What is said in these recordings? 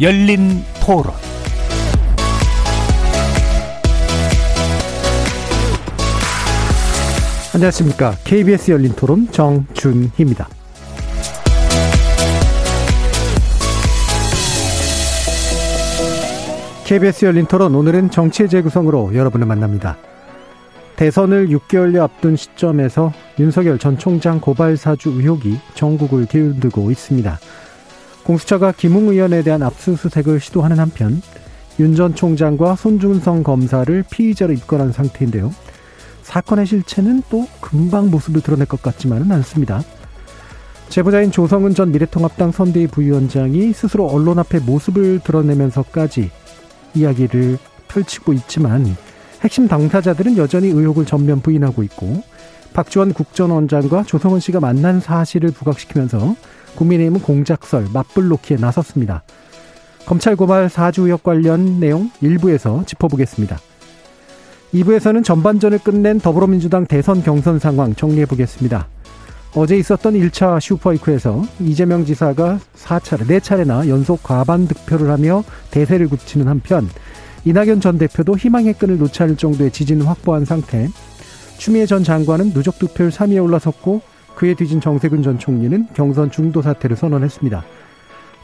열린 토론 안녕하십니까. KBS 열린 토론 정준희입니다. KBS 열린 토론 오늘은 정치의 재구성으로 여러분을 만납니다. 대선을 6개월여 앞둔 시점에서 윤석열 전 총장 고발 사주 의혹이 전국을 기울들고 있습니다. 공수처가 김웅 의원에 대한 압수수색을 시도하는 한편 윤 전 총장과 손준성 검사를 피의자로 입건한 상태인데요. 사건의 실체는 또 금방 모습을 드러낼 것 같지만은 않습니다. 제보자인 조성은 전 미래통합당 선대위 부위원장이 스스로 언론 앞에 모습을 드러내면서까지 이야기를 펼치고 있지만 핵심 당사자들은 여전히 의혹을 전면 부인하고 있고 박지원 국정원장과 조성은 씨가 만난 사실을 부각시키면서 국민의힘은 공작설 맞불놓기에 나섰습니다. 검찰 고발 사주 의혹 관련 내용 일부에서 짚어보겠습니다. 2부에서는 전반전을 끝낸 더불어민주당 대선 경선 상황 정리해 보겠습니다. 어제 있었던 1차 슈퍼이크에서 이재명 지사가 4차례, 4차례나 연속 과반 득표를 하며 대세를 굳히는 한편 이낙연 전 대표도 희망의 끈을 놓지 않을 정도의 지지는 확보한 상태. 추미애 전 장관은 누적 득표율 3위에 올라섰고 그에 뒤진 정세균 전 총리는 경선 중도 사퇴를 선언했습니다.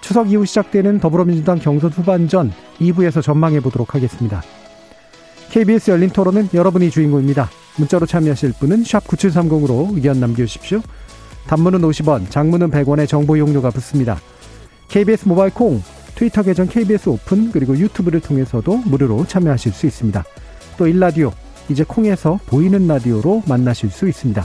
추석 이후 시작되는 더불어민주당 경선 후반전 2부에서 전망해 보도록 하겠습니다. KBS 열린 토론은 여러분이 주인공입니다. 문자로 참여하실 분은 9730으로 의견 남겨주십시오. 단문은 50원, 장문은 100원의 정보 용료가 붙습니다. KBS 모바일 콩, 트위터 계정 KBS 오픈, 그리고 유튜브를 통해서도 무료로 참여하실 수 있습니다. 또 일라디오, 이제 콩에서 보이는 라디오로 만나실 수 있습니다.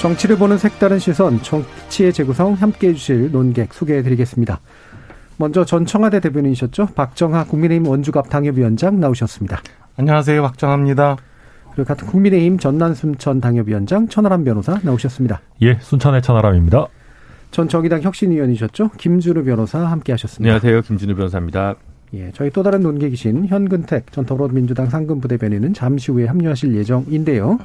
정치를 보는 색다른 시선, 정치의 재구성 함께 해주실 논객 소개해드리겠습니다. 먼저 전 청와대 대변인이셨죠. 박정하 국민의힘 원주갑 당협위원장 나오셨습니다. 안녕하세요. 박정하입니다. 그리고 같은 국민의힘 전남순천 당협위원장 천하람 변호사 나오셨습니다. 예, 순천의 천하람입니다. 전 정의당 혁신위원이셨죠. 김준우 변호사 함께 하셨습니다. 안녕하세요. 김준우 변호사입니다. 예, 저희 또 다른 논객이신 현근택 전 더불어민주당 상근부대변인은 잠시 후에 합류하실 예정인데요.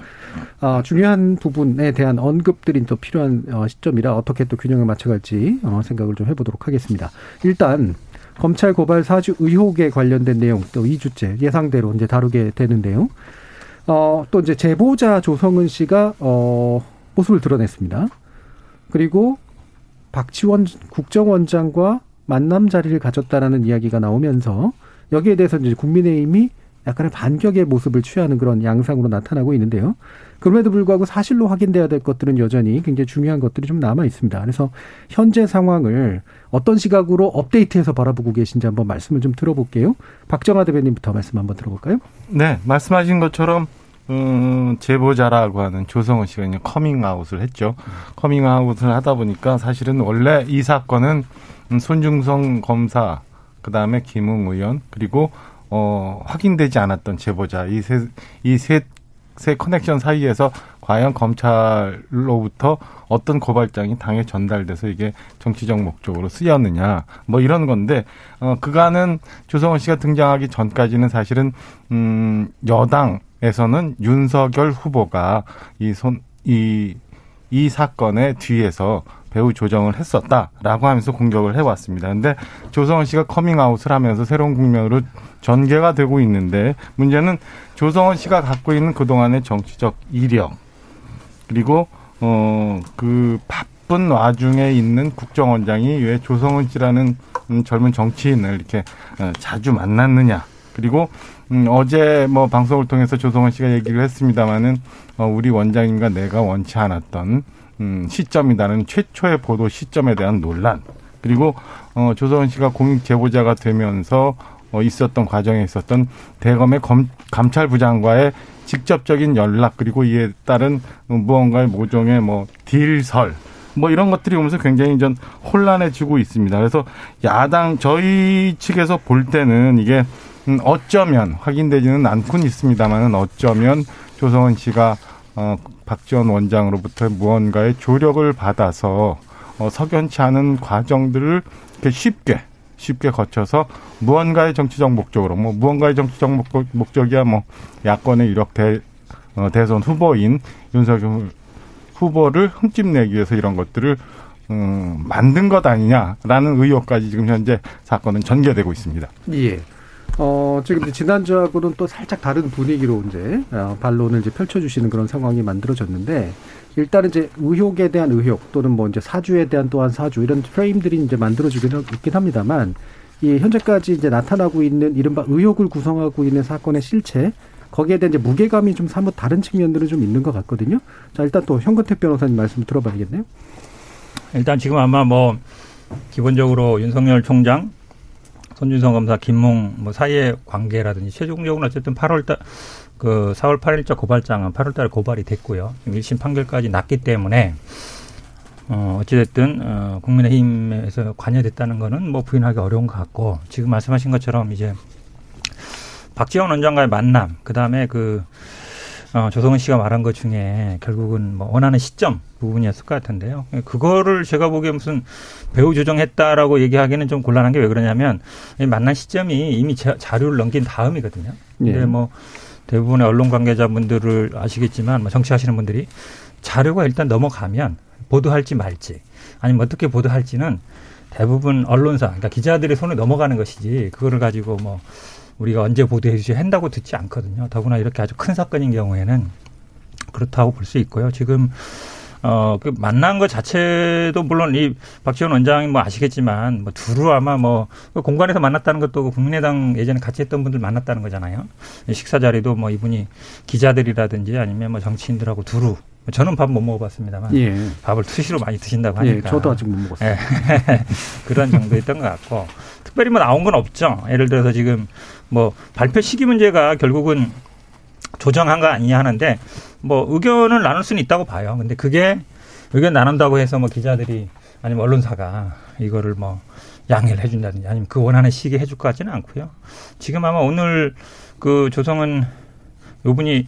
아, 중요한 부분에 대한 언급들이 또 필요한 어, 시점이라 어떻게 또 균형을 맞춰갈지 어, 생각을 좀 해보도록 하겠습니다. 일단 검찰 고발 사주 의혹에 관련된 내용 또 2주째 예상대로 이제 다루게 되는데요. 어, 또 이제 제보자 조성은 씨가 어, 모습을 드러냈습니다. 그리고 박지원 국정원장과 만남 자리를 가졌다라는 이야기가 나오면서 여기에 대해서 이제 국민의힘이 약간의 반격의 모습을 취하는 그런 양상으로 나타나고 있는데요. 그럼에도 불구하고 사실로 확인돼야 될 것들은 여전히 굉장히 중요한 것들이 좀 남아 있습니다. 그래서 현재 상황을 어떤 시각으로 업데이트해서 바라보고 계신지 한번 말씀을 좀 들어볼게요. 박정하 대변인부터 말씀 한번 들어볼까요? 네, 말씀하신 것처럼 음, 제보자라고 하는 조성은 씨가 이제 커밍아웃을 했죠. 커밍아웃을 하다 보니까 사실은 원래 이 사건은 음, 손준성 검사, 그 다음에 김웅 의원, 그리고 어, 확인되지 않았던 제보자. 이세이세세 커넥션 사이에서 과연 검찰로부터 어떤 고발장이 당에 전달돼서 이게 정치적 목적으로 쓰였느냐. 뭐 이런 건데 어 그간은 조성은 씨가 등장하기 전까지는 사실은 음 여당에서는 윤석열 후보가 이 손 이 이 사건의 뒤에서 배후 조종을 했었다라고 하면서 공격을 해왔습니다. 근데 조성은 씨가 커밍아웃을 하면서 새로운 국면으로 전개가 되고 있는데 문제는 조성은 씨가 갖고 있는 그동안의 정치적 이력 그리고 어그 바쁜 와중에 있는 국정원장이 왜 조성원 씨라는 음, 젊은 정치인을 이렇게 어, 자주 만났느냐 그리고 음, 어제 뭐 방송을 통해서 조성원 씨가 얘기를 했습니다마는 어, 우리 원장님과 내가 원치 않았던 음, 시점이다는 최초의 보도 시점에 대한 논란 그리고 어, 조성은 씨가 공익 제보자가 되면서 어, 있었던 과정에 있었던 대검의 검, 감찰부장과의 직접적인 연락 그리고 이에 따른 무언가의 모종의 뭐 딜설 뭐 이런 것들이 오면서 굉장히 좀 혼란해지고 있습니다. 그래서 야당 저희 측에서 볼 때는 이게 음, 어쩌면 확인되지는 않곤 있습니다만은 어쩌면 조성원 씨가 어 박지원 원장으로부터 무언가의 조력을 받아서 어 석연치 않은 과정들을 이렇게 쉽게 쉽게 거쳐서 무언가의 정치적 목적으로 뭐 무언가의 정치적 목적, 이야뭐 야권의 유력 대 어, 대선 후보인 윤석열 후보를 흠집내기 위해서 이런 것들을 음, 만든 것 아니냐라는 의혹까지 지금 현재 사건은 전개되고 있습니다. 예. 어, 지금 지난주하고는 또 살짝 다른 분위기로 이제 어, 반론을 이제 펼쳐주시는 그런 상황이 만들어졌는데 일단은 이제 의혹에 대한 의혹 또는 뭐 이제 사주에 대한 또한 사주 이런 프레임들이 이제 만들어지긴 있긴 합니다만 이 현재까지 이제 나타나고 있는 이른바 의혹을 구성하고 있는 사건의 실체 거기에 대한 이제 무게감이 좀 사뭇 다른 측면들은 좀 있는 것 같거든요. 자, 일단 또 현근택 변호사님 말씀 들어봐야겠네요. 일단 지금 아마 뭐 기본적으로 윤석열 총장, 손준성 검사, 김몽 뭐 사이의 관계라든지 최종적으로 어쨌든 8월달 그 4월 8일자 고발장은 8월달에 고발이 됐고요. 1심 판결까지 났기 때문에 어, 어찌됐든, 어, 국민의힘에서 관여됐다는 거는 뭐 부인하기 어려운 것 같고, 지금 말씀하신 것처럼 이제 박지원 원장과의 만남, 그 다음에 그, 어, 조성은 씨가 말한 것 중에 결국은 뭐 원하는 시점 부분이었을 것 같은데요. 그거를 제가 보기에 무슨 배우 조정했다라고 얘기하기는 좀 곤란한 게 왜 그러냐면 이 만난 시점이 이미 자료를 넘긴 다음이거든요. 근데 예. 뭐 대부분의 언론 관계자분들을 아시겠지만 뭐 정치하시는 분들이 자료가 일단 넘어가면 보도할지 말지 아니면 어떻게 보도할지는 대부분 언론사 그러니까 기자들의 손에 넘어가는 것이지 그거를 가지고 뭐 우리가 언제 보도해 주시 한다고 듣지 않거든요. 더구나 이렇게 아주 큰 사건인 경우에는 그렇다고 볼 수 있고요. 지금 어, 그 만난 것 자체도 물론 이 박지원 원장이 뭐 아시겠지만 뭐 두루 아마 뭐그 공간에서 만났다는 것도 그 국민의당 예전에 같이 했던 분들 만났다는 거잖아요. 식사 자리도 뭐 이분이 기자들이라든지 아니면 뭐 정치인들하고 두루 저는 밥 못 먹어봤습니다만 예. 밥을 투시로 많이 드신다고 예, 하니까 예, 저도 아직 못 먹었어요. 예. 그런 정도였던 것 같고 특별히 뭐 나온 건 없죠. 예를 들어서 지금 뭐 발표 시기 문제가 결국은 조정한 거 아니냐 하는데 뭐 의견을 나눌 수는 있다고 봐요. 근데 그게 의견 나눈다고 해서 뭐 기자들이 아니면 언론사가 이거를 뭐 양해를 해준다든지 아니면 그 원하는 시기에 해줄 것 같지는 않고요. 지금 아마 오늘 그 조성은 요분이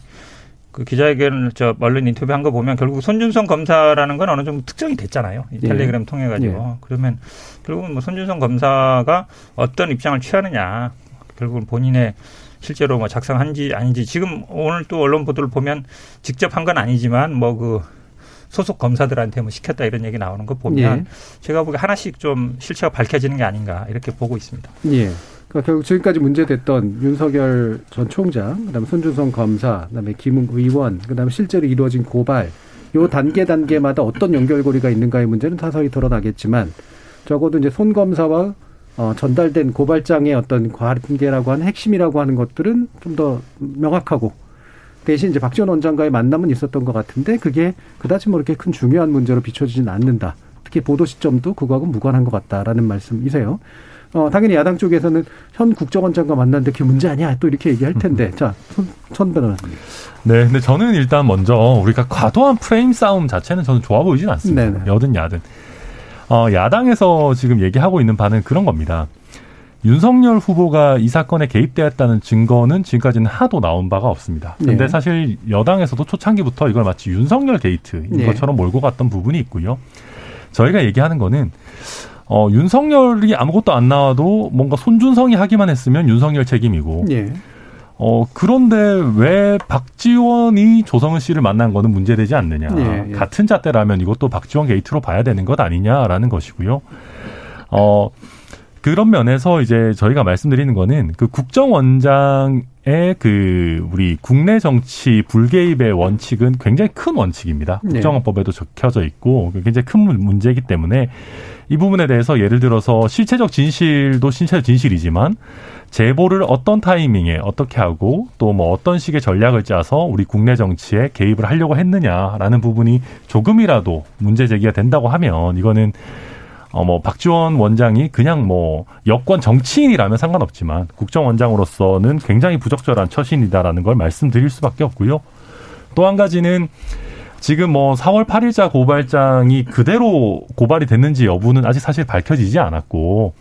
그 기자회견을 저 언론 인터뷰 한 거 보면 결국 손준성 검사라는 건 어느 정도 특정이 됐잖아요. 이 예. 텔레그램 예. 통해 가지고 예. 그러면 결국은 뭐 손준성 검사가 어떤 입장을 취하느냐 결국은 본인의 실제로 뭐 작성한지 아닌지 지금 오늘 또 언론 보도를 보면 직접 한 건 아니지만 뭐그 소속 검사들한테 뭐 시켰다 이런 얘기 나오는 거 보면 예. 제가 보기에 하나씩 좀 실체가 밝혀지는 게 아닌가 이렇게 보고 있습니다. 예. 그러니까 결국 지금까지 문제됐던 윤석열 전 총장, 그다음에 손준성 검사, 그다음에 김웅 의원, 그다음에 실제로 이루어진 고발, 요 단계 단계마다 어떤 연결고리가 있는가의 문제는 사서히 드러나겠지만 적어도 이제 손 검사와 어, 전달된 고발장의 어떤 관계라고 하는 핵심이라고 하는 것들은 좀 더 명확하고 대신 이제 박지원 원장과의 만남은 있었던 것 같은데 그게 그다지 뭐 이렇게 큰 중요한 문제로 비춰지지는 않는다. 특히 보도 시점도 그거하고 무관한 것 같다라는 말씀이세요. 어, 당연히 야당 쪽에서는 현 국정원장과 만났는데 그게 문제 아니야. 또 이렇게 얘기할 텐데. 자, 천, 천 변호사님. 네, 근데 저는 일단 먼저 우리가 과도한 프레임 싸움 자체는 저는 좋아 보이진 않습니다. 네네. 여든 야든. 어, 야당에서 지금 얘기하고 있는 바는 그런 겁니다. 윤석열 후보가 이 사건에 개입되었다는 증거는 지금까지는 하도 나온 바가 없습니다. 근데 네. 사실 여당에서도 초창기부터 이걸 마치 윤석열 게이트인 네. 것처럼 몰고 갔던 부분이 있고요. 저희가 얘기하는 거는 어, 윤석열이 아무것도 안 나와도 뭔가 손준성이 하기만 했으면 윤석열 책임이고. 예. 어, 그런데 왜 박지원이 조성은 씨를 만난 거는 문제되지 않느냐. 예, 예. 같은 잣대라면 이것도 박지원 게이트로 봐야 되는 것 아니냐라는 것이고요. 어, 그런 면에서 이제 저희가 말씀드리는 거는 그 국정원장의 그 우리 국내 정치 불개입의 원칙은 굉장히 큰 원칙입니다. 네. 국정원법에도 적혀져 있고 굉장히 큰 문제이기 때문에 이 부분에 대해서 예를 들어서 실체적 진실도 실체적 진실이지만 제보를 어떤 타이밍에 어떻게 하고 또 뭐 어떤 식의 전략을 짜서 우리 국내 정치에 개입을 하려고 했느냐라는 부분이 조금이라도 문제 제기가 된다고 하면 이거는 어, 뭐, 박지원 원장이 그냥 뭐, 여권 정치인이라면 상관없지만, 국정원장으로서는 굉장히 부적절한 처신이다라는 걸 말씀드릴 수밖에 없고요. 또 한 가지는, 지금 뭐 4월 8일자 고발장이 그대로 고발이 됐는지 여부는 아직 사실 밝혀지지 않았고,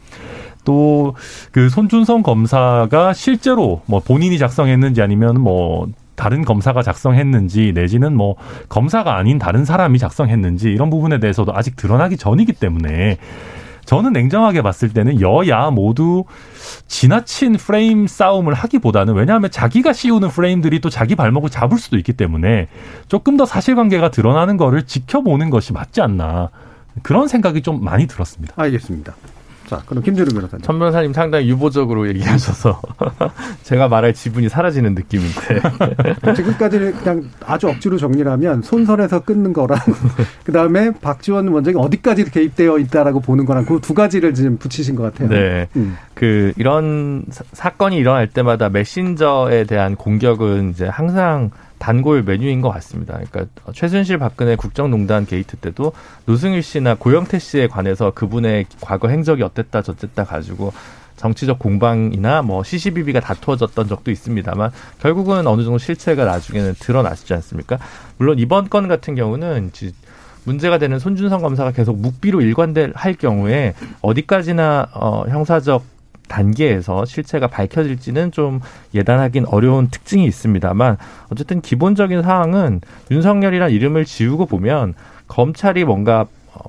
또 그 손준성 검사가 실제로 뭐 본인이 작성했는지 아니면 뭐 다른 검사가 작성했는지 내지는 뭐 검사가 아닌 다른 사람이 작성했는지 이런 부분에 대해서도 아직 드러나기 전이기 때문에 저는 냉정하게 봤을 때는 여야 모두 지나친 프레임 싸움을 하기보다는 왜냐하면 자기가 씌우는 프레임들이 또 자기 발목을 잡을 수도 있기 때문에 조금 더 사실관계가 드러나는 거를 지켜보는 것이 맞지 않나 그런 생각이 좀 많이 들었습니다. 알겠습니다. 자, 그럼 김준우 변호사님. 천 변호사님 상당히 유보적으로 얘기하셔서 제가 말할 지분이 사라지는 느낌인데. 지금까지는 그냥 아주 억지로 정리하면 손선에서 끊는 거랑 그 다음에 박지원 원장이 어디까지 개입되어 있다라고 보는 거랑 그 두 가지를 지금 붙이신 것 같아요. 네. 음. 그 이런 사, 건이 일어날 때마다 메신저에 대한 공격은 이제 항상 단골 메뉴인 것 같습니다. 그러니까 최순실 박근혜 국정농단 게이트 때도 노승일 씨나 고영태 씨에 관해서 그분의 과거 행적이 어땠다 저쨌다 가지고 정치적 공방이나 뭐 시시비비가 다투어졌던 적도 있습니다만 결국은 어느 정도 실체가 나중에는 드러났지 않습니까? 물론 이번 건 같은 경우는 문제가 되는 손준성 검사가 계속 묵비로 일관될 경우에 어디까지나 어 형사적 단계에서 실체가 밝혀질지는 좀 예단하긴 어려운 특징이 있습니다만 어쨌든 기본적인 사항은 윤석열이란 이름을 지우고 보면 검찰이 뭔가 어,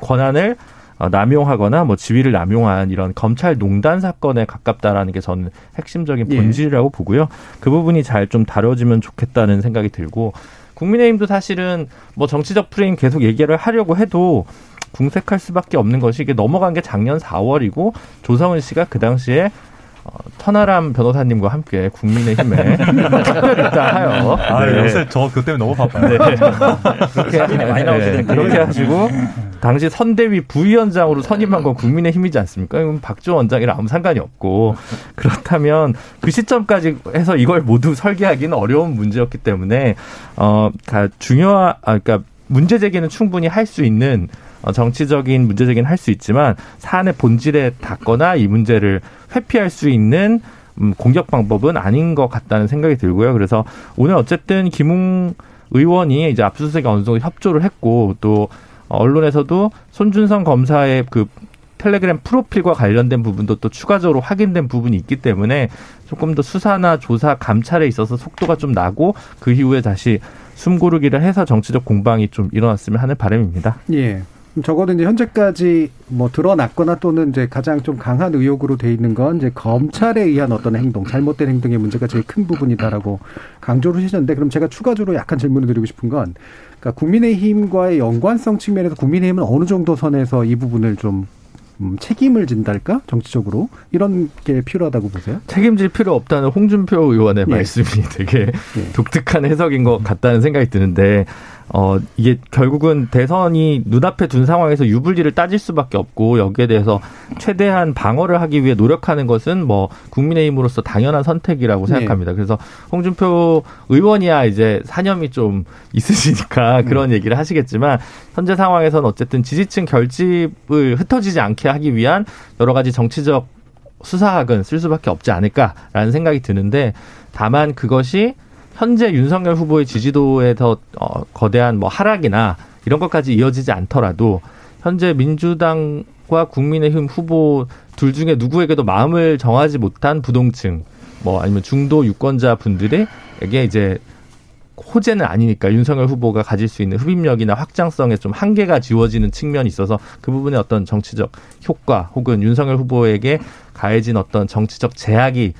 권한을 어, 남용하거나 뭐 지위를 남용한 이런 검찰 농단 사건에 가깝다라는 게 저는 핵심적인 예. 본질이라고 예. 보고요. 그 부분이 잘 좀 다뤄지면 좋겠다는 생각이 들고 국민의힘도 사실은 뭐 정치적 프레임 계속 얘기를 하려고 해도 궁색할 수밖에 없는 것이 이게 넘어간 게 작년 4월이고 조성은 씨가 그 당시에 어, 터나람 변호사님과 함께 국민의힘에 특별 입당하여 아, 네. 요새 저 그 때문에 너무 바빠요. 네. 그렇게 많이 나오시는 네. 그렇게 하시고 당시 선대위 부위원장으로 선임한 건 국민의힘이지 않습니까? 이건 박지원 원장이랑 아무 상관이 없고 그렇다면 그 시점까지 해서 이걸 모두 설계하기는 어려운 문제였기 때문에 어 중요한 아 그러니까 문제 제기는 충분히 할 수 있는 어, 정치적인 문제 제기는 할 수 있지만 사안의 본질에 닿거나 이 문제를 회피할 수 있는 음, 공격 방법은 아닌 것 같다는 생각이 들고요. 그래서 오늘 어쨌든 김웅 의원이 이제 압수수색에 어느 정도 협조를 했고 또 언론에서도 손준성 검사의 그 텔레그램 프로필과 관련된 부분도 또 추가적으로 확인된 부분이 있기 때문에 조금 더 수사나 조사 감찰에 있어서 속도가 좀 나고 그 이후에 다시 숨고르기를 해서 정치적 공방이 좀 일어났으면 하는 바람입니다. 예. 적어도 이제 현재까지 뭐 드러났거나 또는 이제 가장 좀 강한 의혹으로 돼 있는 건 이제 검찰에 의한 어떤 행동, 잘못된 행동의 문제가 제일 큰 부분이다라고 강조를 하셨는데 그럼 제가 추가적으로 약간 질문을 드리고 싶은 건 그러니까 국민의힘과의 연관성 측면에서 국민의힘은 어느 정도 선에서 이 부분을 좀 음, 책임을 진달까 정치적으로 이런 게 필요하다고 보세요? 책임질 필요 없다는 홍준표 의원의 예. 말씀이 되게 예. 독특한 해석인 것 같다는 생각이 드는데 어, 이게 결국은 대선이 눈앞에 둔 상황에서 유불리를 따질 수밖에 없고 여기에 대해서 최대한 방어를 하기 위해 노력하는 것은 뭐 국민의힘으로서 당연한 선택이라고 네. 생각합니다. 네. 그래서 홍준표 의원이야 이제 사념이 좀 있으시니까 네. 그런 네. 얘기를 하시겠지만 현재 상황에서는 어쨌든 지지층 결집을 흩어지지 않게 하기 위한 여러 가지 정치적 수사학은 쓸 수밖에 없지 않을까라는 생각이 드는데 다만 그것이 현재 윤석열 후보의 지지도에서 어, 거대한 뭐 하락이나 이런 것까지 이어지지 않더라도 현재 민주당과 국민의힘 후보 둘 중에 누구에게도 마음을 정하지 못한 부동층 뭐 아니면 중도 유권자 분들에게 이제 호재는 아니니까 윤석열 후보가 가질 수 있는 흡입력이나 확장성에 좀 한계가 지워지는 측면이 있어서 그 부분에 어떤 정치적 효과 혹은 윤석열 후보에게 가해진 어떤 정치적 제약이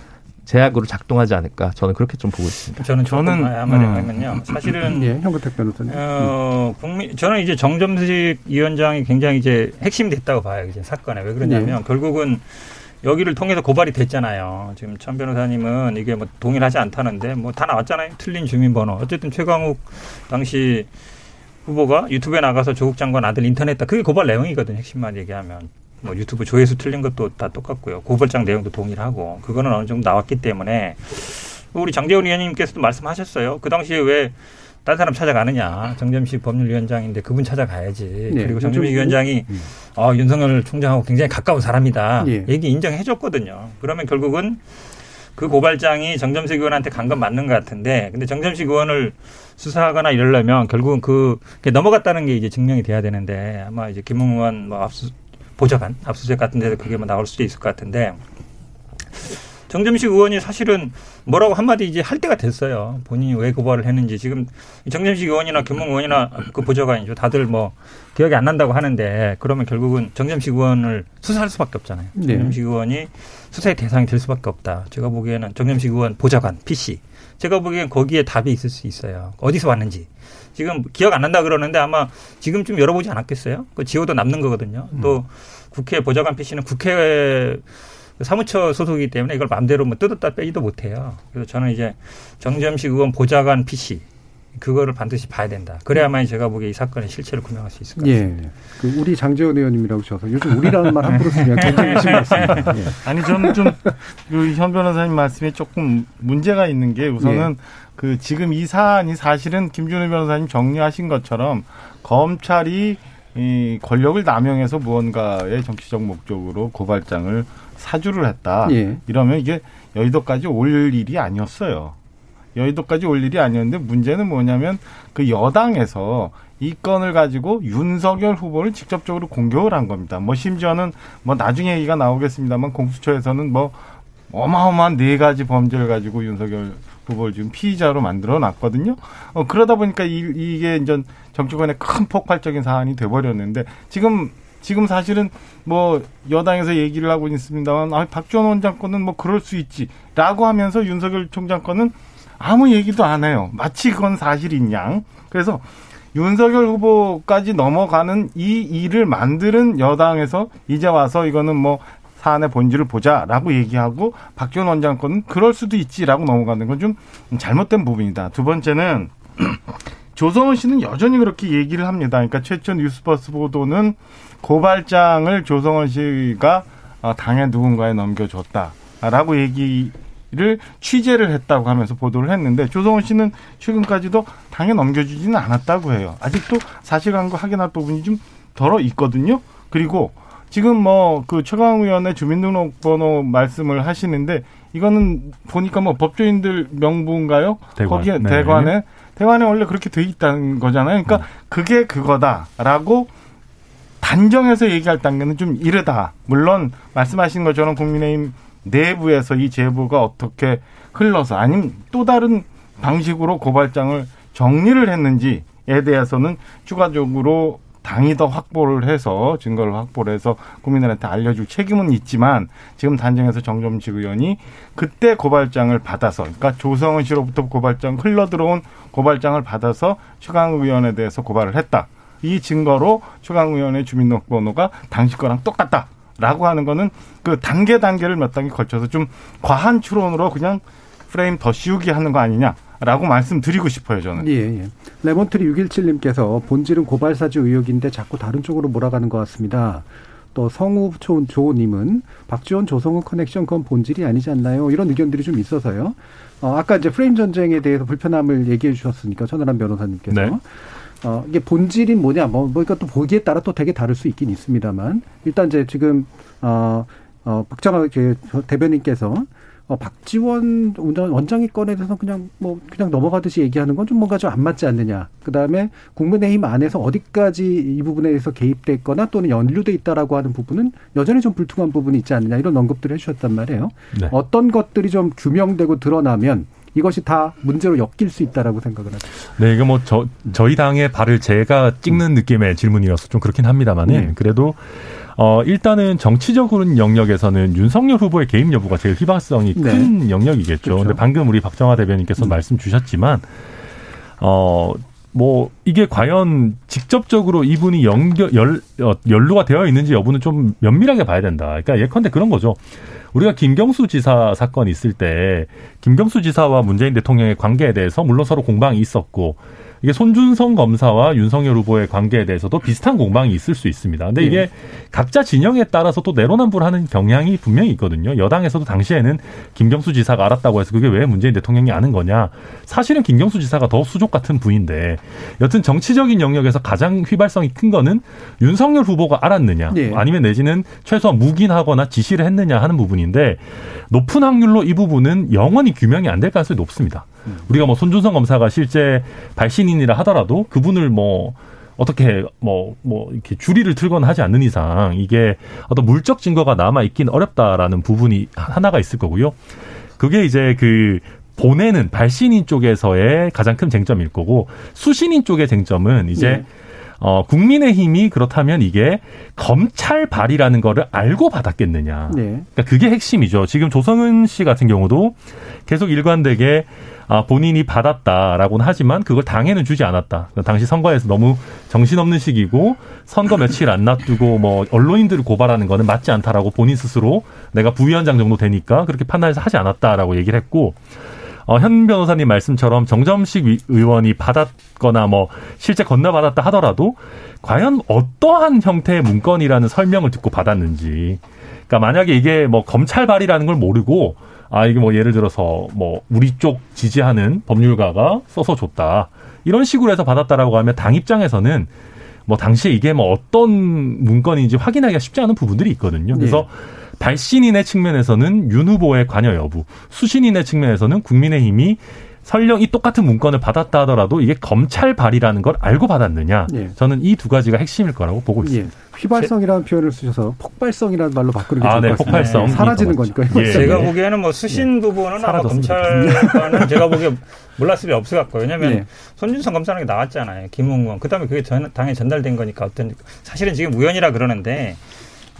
제약으로 작동하지 않을까 저는 그렇게 좀 보고 있습니다. 저는 저는 한마디 음. 하면요. 사실은 예, 현근택 변호사님. 어, 국민 저는 이제 정점식 위원장이 굉장히 이제 핵심이 됐다고 봐요. 이제 사건에 왜 그러냐면 예. 결국은 여기를 통해서 고발이 됐잖아요. 지금 천 변호사님은 이게 뭐 동일하지 않다는데 뭐 다 나왔잖아요. 틀린 주민번호. 어쨌든 최광욱 당시 후보가 유튜브에 나가서 조국 장관 아들 인터넷 다 그게 고발 내용이거든요. 핵심만 얘기하면. 뭐 유튜브 조회수 틀린 것도 다 똑같고요. 고발장 내용도 동일하고 그거는 어느 정도 나왔기 때문에 우리 장재원 의원님께서도 말씀하셨어요. 그 당시에 왜 딴 사람 찾아가느냐. 정점식 법률위원장인데 그분 찾아가야지. 네. 그리고 정점식 위원장이 음. 어, 윤석열 총장하고 굉장히 가까운 사람이다. 예. 얘기 인정해 줬거든요. 그러면 결국은 그 고발장이 정점식 의원한테 간 건 맞는 것 같은데 근데 정점식 의원을 수사하거나 이러려면 결국은 그 넘어갔다는 게 이제 증명이 돼야 되는데 아마 이제 김웅 의원 뭐 압수 보좌관 압수수색 같은 데서 그게 뭐 나올 수도 있을 것 같은데 정점식 의원이 사실은 뭐라고 한마디 이제 할 때가 됐어요. 본인이 왜 고발을 했는지 지금 정점식 의원이나 김웅 의원이나 그 보좌관이죠. 다들 뭐 기억이 안 난다고 하는데 그러면 결국은 정점식 의원을 수사할 수밖에 없잖아요. 네. 정점식 의원이 수사의 대상이 될 수밖에 없다. 제가 보기에는 정점식 의원 보좌관 PC 제가 보기엔 거기에 답이 있을 수 있어요. 어디서 왔는지. 지금 기억 안 난다 그러는데 아마 지금쯤 열어보지 않았겠어요? 그 지호도 남는 거거든요. 음. 또 국회 보좌관 PC는 국회 사무처 소속이기 때문에 이걸 마음대로 뭐 뜯었다 빼지도 못해요. 그래서 저는 이제 정점식 의원 보좌관 PC 그거를 반드시 봐야 된다. 그래야만 제가 보기에 이 사건의 실체를 규명할 수 있을 것 같습니다. 예. 그 우리 장재원 의원님이라고 하셔서 요즘 우리라는 말 함부로 쓰면 굉장히 심각습니다. 예. 아니 저는 좀현 변호사님 말씀에 조금 문제가 있는 게 우선은 예. 그 지금 이 사안이 사실은 김준우 변호사님 정리하신 것처럼 검찰이 이 권력을 남용해서 무언가의 정치적 목적으로 고발장을 사주를 했다. 예. 이러면 이게 여의도까지 올 일이 아니었어요. 여의도까지 올 일이 아니었는데 문제는 뭐냐면 그 여당에서 이 건을 가지고 윤석열 후보를 직접적으로 공격을 한 겁니다. 뭐 심지어는 뭐 나중에 얘기가 나오겠습니다만 공수처에서는 뭐 어마어마한 네 가지 범죄를 가지고 윤석열 후보를 지금 피의자로 만들어 놨거든요. 어, 그러다 보니까 이, 이게 이제 정치권의 큰 폭발적인 사안이 돼버렸는데 지금 지금 사실은 뭐 여당에서 얘기를 하고 있습니다만 아, 박지원 원장 건은 뭐 그럴 수 있지라고 하면서 윤석열 총장 건은 아무 얘기도 안 해요. 마치 그건 사실인 양. 그래서 윤석열 후보까지 넘어가는 이 일을 만드는 여당에서 이제 와서 이거는 뭐 사안의 본질을 보자라고 얘기하고 박지원 원장 건은 그럴 수도 있지라고 넘어가는 건 좀 잘못된 부분이다. 두 번째는 조성은 씨는 여전히 그렇게 얘기를 합니다. 그러니까 최초 뉴스버스 보도는 고발장을 조성원 씨가 어, 당에 누군가에 넘겨줬다라고 얘기 를 취재를 했다고 하면서 보도를 했는데 조성원 씨는 최근까지도 당에 넘겨주지는 않았다고 해요. 아직도 사실관계 확인할 부분이 좀 덜어 있거든요. 그리고 지금 뭐 그 최강 의원의 주민등록번호 말씀을 하시는데 이거는 보니까 뭐 법조인들 명부인가요? 대관. 거기에 네. 대관에 대관에 원래 그렇게 돼 있다는 거잖아요. 그러니까 음. 그게 그거다라고 단정해서 얘기할 단계는 좀 이르다. 물론 말씀하신 것처럼 국민의힘 내부에서 이 제보가 어떻게 흘러서 아니면 또 다른 방식으로 고발장을 정리를 했는지에 대해서는 추가적으로 당이 더 확보를 해서 증거를 확보를 해서 국민들한테 알려줄 책임은 있지만 지금 단정해서 정점식 의원이 그때 고발장을 받아서 그러니까 조성은 씨로부터 고발장 흘러 들어온 고발장을 받아서 최강 의원에 대해서 고발을 했다. 이 증거로 최강 의원의 주민등록번호가 당시 거랑 똑같다. 라고 하는 거는 그 단계 단계를 몇 단계 걸쳐서 좀 과한 추론으로 그냥 프레임 더 씌우기 하는 거 아니냐. 라고 말씀드리고 싶어요, 저는. 예, 예. 레몬트리 617님께서 본질은 고발사주 의혹인데 자꾸 다른 쪽으로 몰아가는 것 같습니다. 또 성우 조님은 박지원 조성우 커넥션 그건 본질이 아니지 않나요? 이런 의견들이 좀 있어서요. 어, 아까 이제 프레임 전쟁에 대해서 불편함을 얘기해 주셨으니까 천하람 변호사님께서. 네. 어, 이게 본질이 뭐냐, 뭐, 뭐, 이것도 보기에 따라 또 되게 다를 수 있긴 있습니다만, 일단 이제 지금, 어, 어, 박정아 대변인께서 어, 박지원 원장이 건에 대해서 그냥 뭐 그냥 넘어가듯이 얘기하는 건 좀 뭔가 좀 안 맞지 않느냐. 그 다음에 국민의힘 안에서 어디까지 이 부분에 대해서 개입됐거나 또는 연루돼 있다라고 하는 부분은 여전히 좀 불투명한 부분이 있지 않느냐 이런 언급들을 해주셨단 말이에요. 네. 어떤 것들이 좀 규명되고 드러나면 이것이 다 문제로 엮일 수 있다라고 생각을 하죠. 네, 이게 뭐 저, 저희 당의 발을 제가 찍는 음. 느낌의 질문이어서 좀 그렇긴 합니다만은 네. 그래도 어, 일단은 정치적으로 영역에서는 윤석열 후보의 개입 여부가 제일 희박성이 네. 큰 영역이겠죠. 그렇죠. 근데 방금 우리 박정화 대변인께서 음. 말씀 주셨지만, 어, 뭐, 이게 과연 직접적으로 이분이 연결, 열, 어, 연루가 되어 있는지 여부는 좀 면밀하게 봐야 된다. 그러니까 예컨대 그런 거죠. 우리가 김경수 지사 사건 있을 때, 김경수 지사와 문재인 대통령의 관계에 대해서 물론 서로 공방이 있었고, 이게 손준성 검사와 윤석열 후보의 관계에 대해서도 비슷한 공방이 있을 수 있습니다. 근데 이게 네. 각자 진영에 따라서 또 내로남불하는 경향이 분명히 있거든요. 여당에서도 당시에는 김경수 지사가 알았다고 해서 그게 왜 문재인 대통령이 아는 거냐. 사실은 김경수 지사가 더 수족 같은 부인데 여튼 정치적인 영역에서 가장 휘발성이 큰 거는 윤석열 후보가 알았느냐 네. 아니면 내지는 최소한 묵인하거나 지시를 했느냐 하는 부분인데 높은 확률로 이 부분은 영원히 규명이 안 될 가능성이 높습니다. 우리가 뭐 손준성 검사가 실제 발신인이라 하더라도 그분을 뭐 어떻게 뭐뭐 뭐 이렇게 주리를 틀거나 하지 않는 이상 이게 어떤 물적 증거가 남아 있긴 어렵다라는 부분이 하나가 있을 거고요. 그게 이제 그 보내는 발신인 쪽에서의 가장 큰 쟁점일 거고 수신인 쪽의 쟁점은 이제 네. 어, 국민의힘이 그렇다면 이게 검찰 발이라는 거를 알고 받았겠느냐. 네. 그러니까 그게 핵심이죠. 지금 조성은 씨 같은 경우도 계속 일관되게 아, 본인이 받았다라고는 하지만 그걸 당해는 주지 않았다. 당시 선거에서 너무 정신없는 시기고 선거 며칠 안 놔두고 뭐 언론인들을 고발하는 거는 맞지 않다라고 본인 스스로 내가 부위원장 정도 되니까 그렇게 판단해서 하지 않았다라고 얘기를 했고 어, 현 변호사님 말씀처럼 정점식 의원이 받았거나 뭐 실제 건너받았다 하더라도 과연 어떠한 형태의 문건이라는 설명을 듣고 받았는지. 그러니까 만약에 이게 뭐 검찰 발이라는 걸 모르고 아 이게 뭐 예를 들어서 뭐 우리 쪽 지지하는 법률가가 써서 줬다 이런 식으로 해서 받았다라고 하면 당 입장에서는 뭐 당시에 이게 뭐 어떤 문건인지 확인하기가 쉽지 않은 부분들이 있거든요. 그래서 네. 발신인의 측면에서는 윤 후보의 관여 여부, 수신인의 측면에서는 국민의힘이 설령 이 똑같은 문건을 받았다 하더라도 이게 검찰 발이라는 걸 알고 받았느냐. 예. 저는 이 두 가지가 핵심일 거라고 보고 예. 있습니다. 예. 휘발성이라는 표현을 쓰셔서 폭발성이라는 말로 바꾸는 게 아, 네, 폭발성. 네. 사라지는 거니까. 예. 제가 보기에는 뭐 수신 예. 부분은 아마 검찰과는 제가 보기에 몰랐을 리 없을 것 같고요. 왜냐하면 예. 손준성 검사라는 게 나왔잖아요. 김웅원. 그다음에 그게 전, 당에 전달된 거니까 어떤 사실은 지금 우연이라 그러는데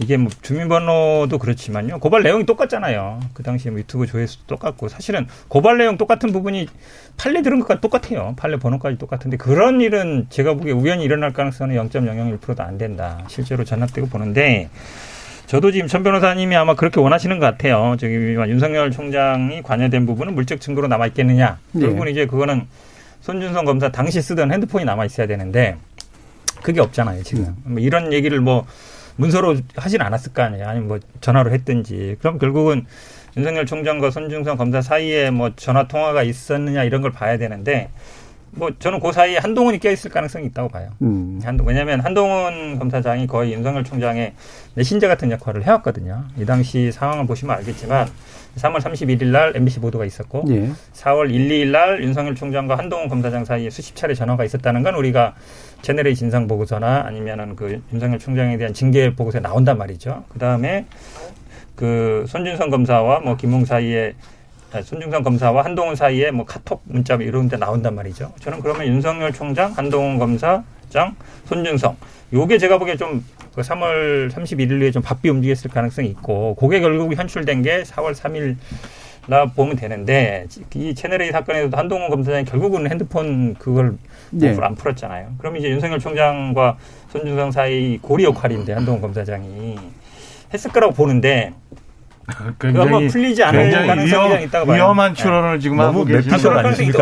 이게 뭐 주민번호도 그렇지만요. 고발 내용이 똑같잖아요. 그 당시에 뭐 유튜브 조회수도 똑같고 사실은 고발 내용 똑같은 부분이 판례 들은 것과 똑같아요. 판례 번호까지 똑같은데 그런 일은 제가 보기에 우연히 일어날 가능성은 0.001%도 안 된다. 실제로 전압되고 보는데 저도 지금 천 변호사님이 아마 그렇게 원하시는 것 같아요. 저기 윤석열 총장이 관여된 부분은 물적 증거로 남아 있겠느냐. 네. 결국은 이제 그거는 손준성 검사 당시 쓰던 핸드폰이 남아 있어야 되는데 그게 없잖아요 지금. 음. 뭐 이런 얘기를 뭐 문서로 하진 않았을 거 아니에요. 아니면 뭐 전화로 했든지. 그럼 결국은 윤석열 총장과 손중성 검사 사이에 뭐 전화 통화가 있었느냐 이런 걸 봐야 되는데 뭐 저는 그 사이에 한동훈이 껴 있을 가능성이 있다고 봐요. 음. 한동 왜냐하면 한동훈 검사장이 거의 윤석열 총장의 내신자 같은 역할을 해왔거든요. 이 당시 상황을 보시면 알겠지만 3월 31일 날 MBC 보도가 있었고 예. 4월 1, 2일 날 윤석열 총장과 한동훈 검사장 사이에 수십 차례 전화가 있었다는 건 우리가 제네레이 진상 보고서나 아니면은 그 윤석열 총장에 대한 징계 보고서에 나온단 말이죠. 그 다음에 그 손준성 검사와 뭐 김웅 사이에 아, 손준성 검사와 한동훈 사이에 뭐 카톡 문자 뭐 이런 데 나온단 말이죠. 저는 그러면 윤석열 총장, 한동훈 검사장, 손준성 요게 제가 보기에 좀 3월 그 31일에 좀 바삐 움직였을 가능성이 있고 그게 결국 현출된 게 4월 3일 나 보면 되는데 이 채널 A 사건에서도 한동훈 검사장이 결국은 핸드폰 그걸 네. 안 풀었잖아요. 그럼 이제 윤석열 총장과 손준성 사이 고리 역할인데 한동훈 검사장이 했을 거라고 보는데 굉장히 풀리지 않을 가능성이 위험, 있다고 봐요. 위험한 추론을 네. 지금 하고 계시는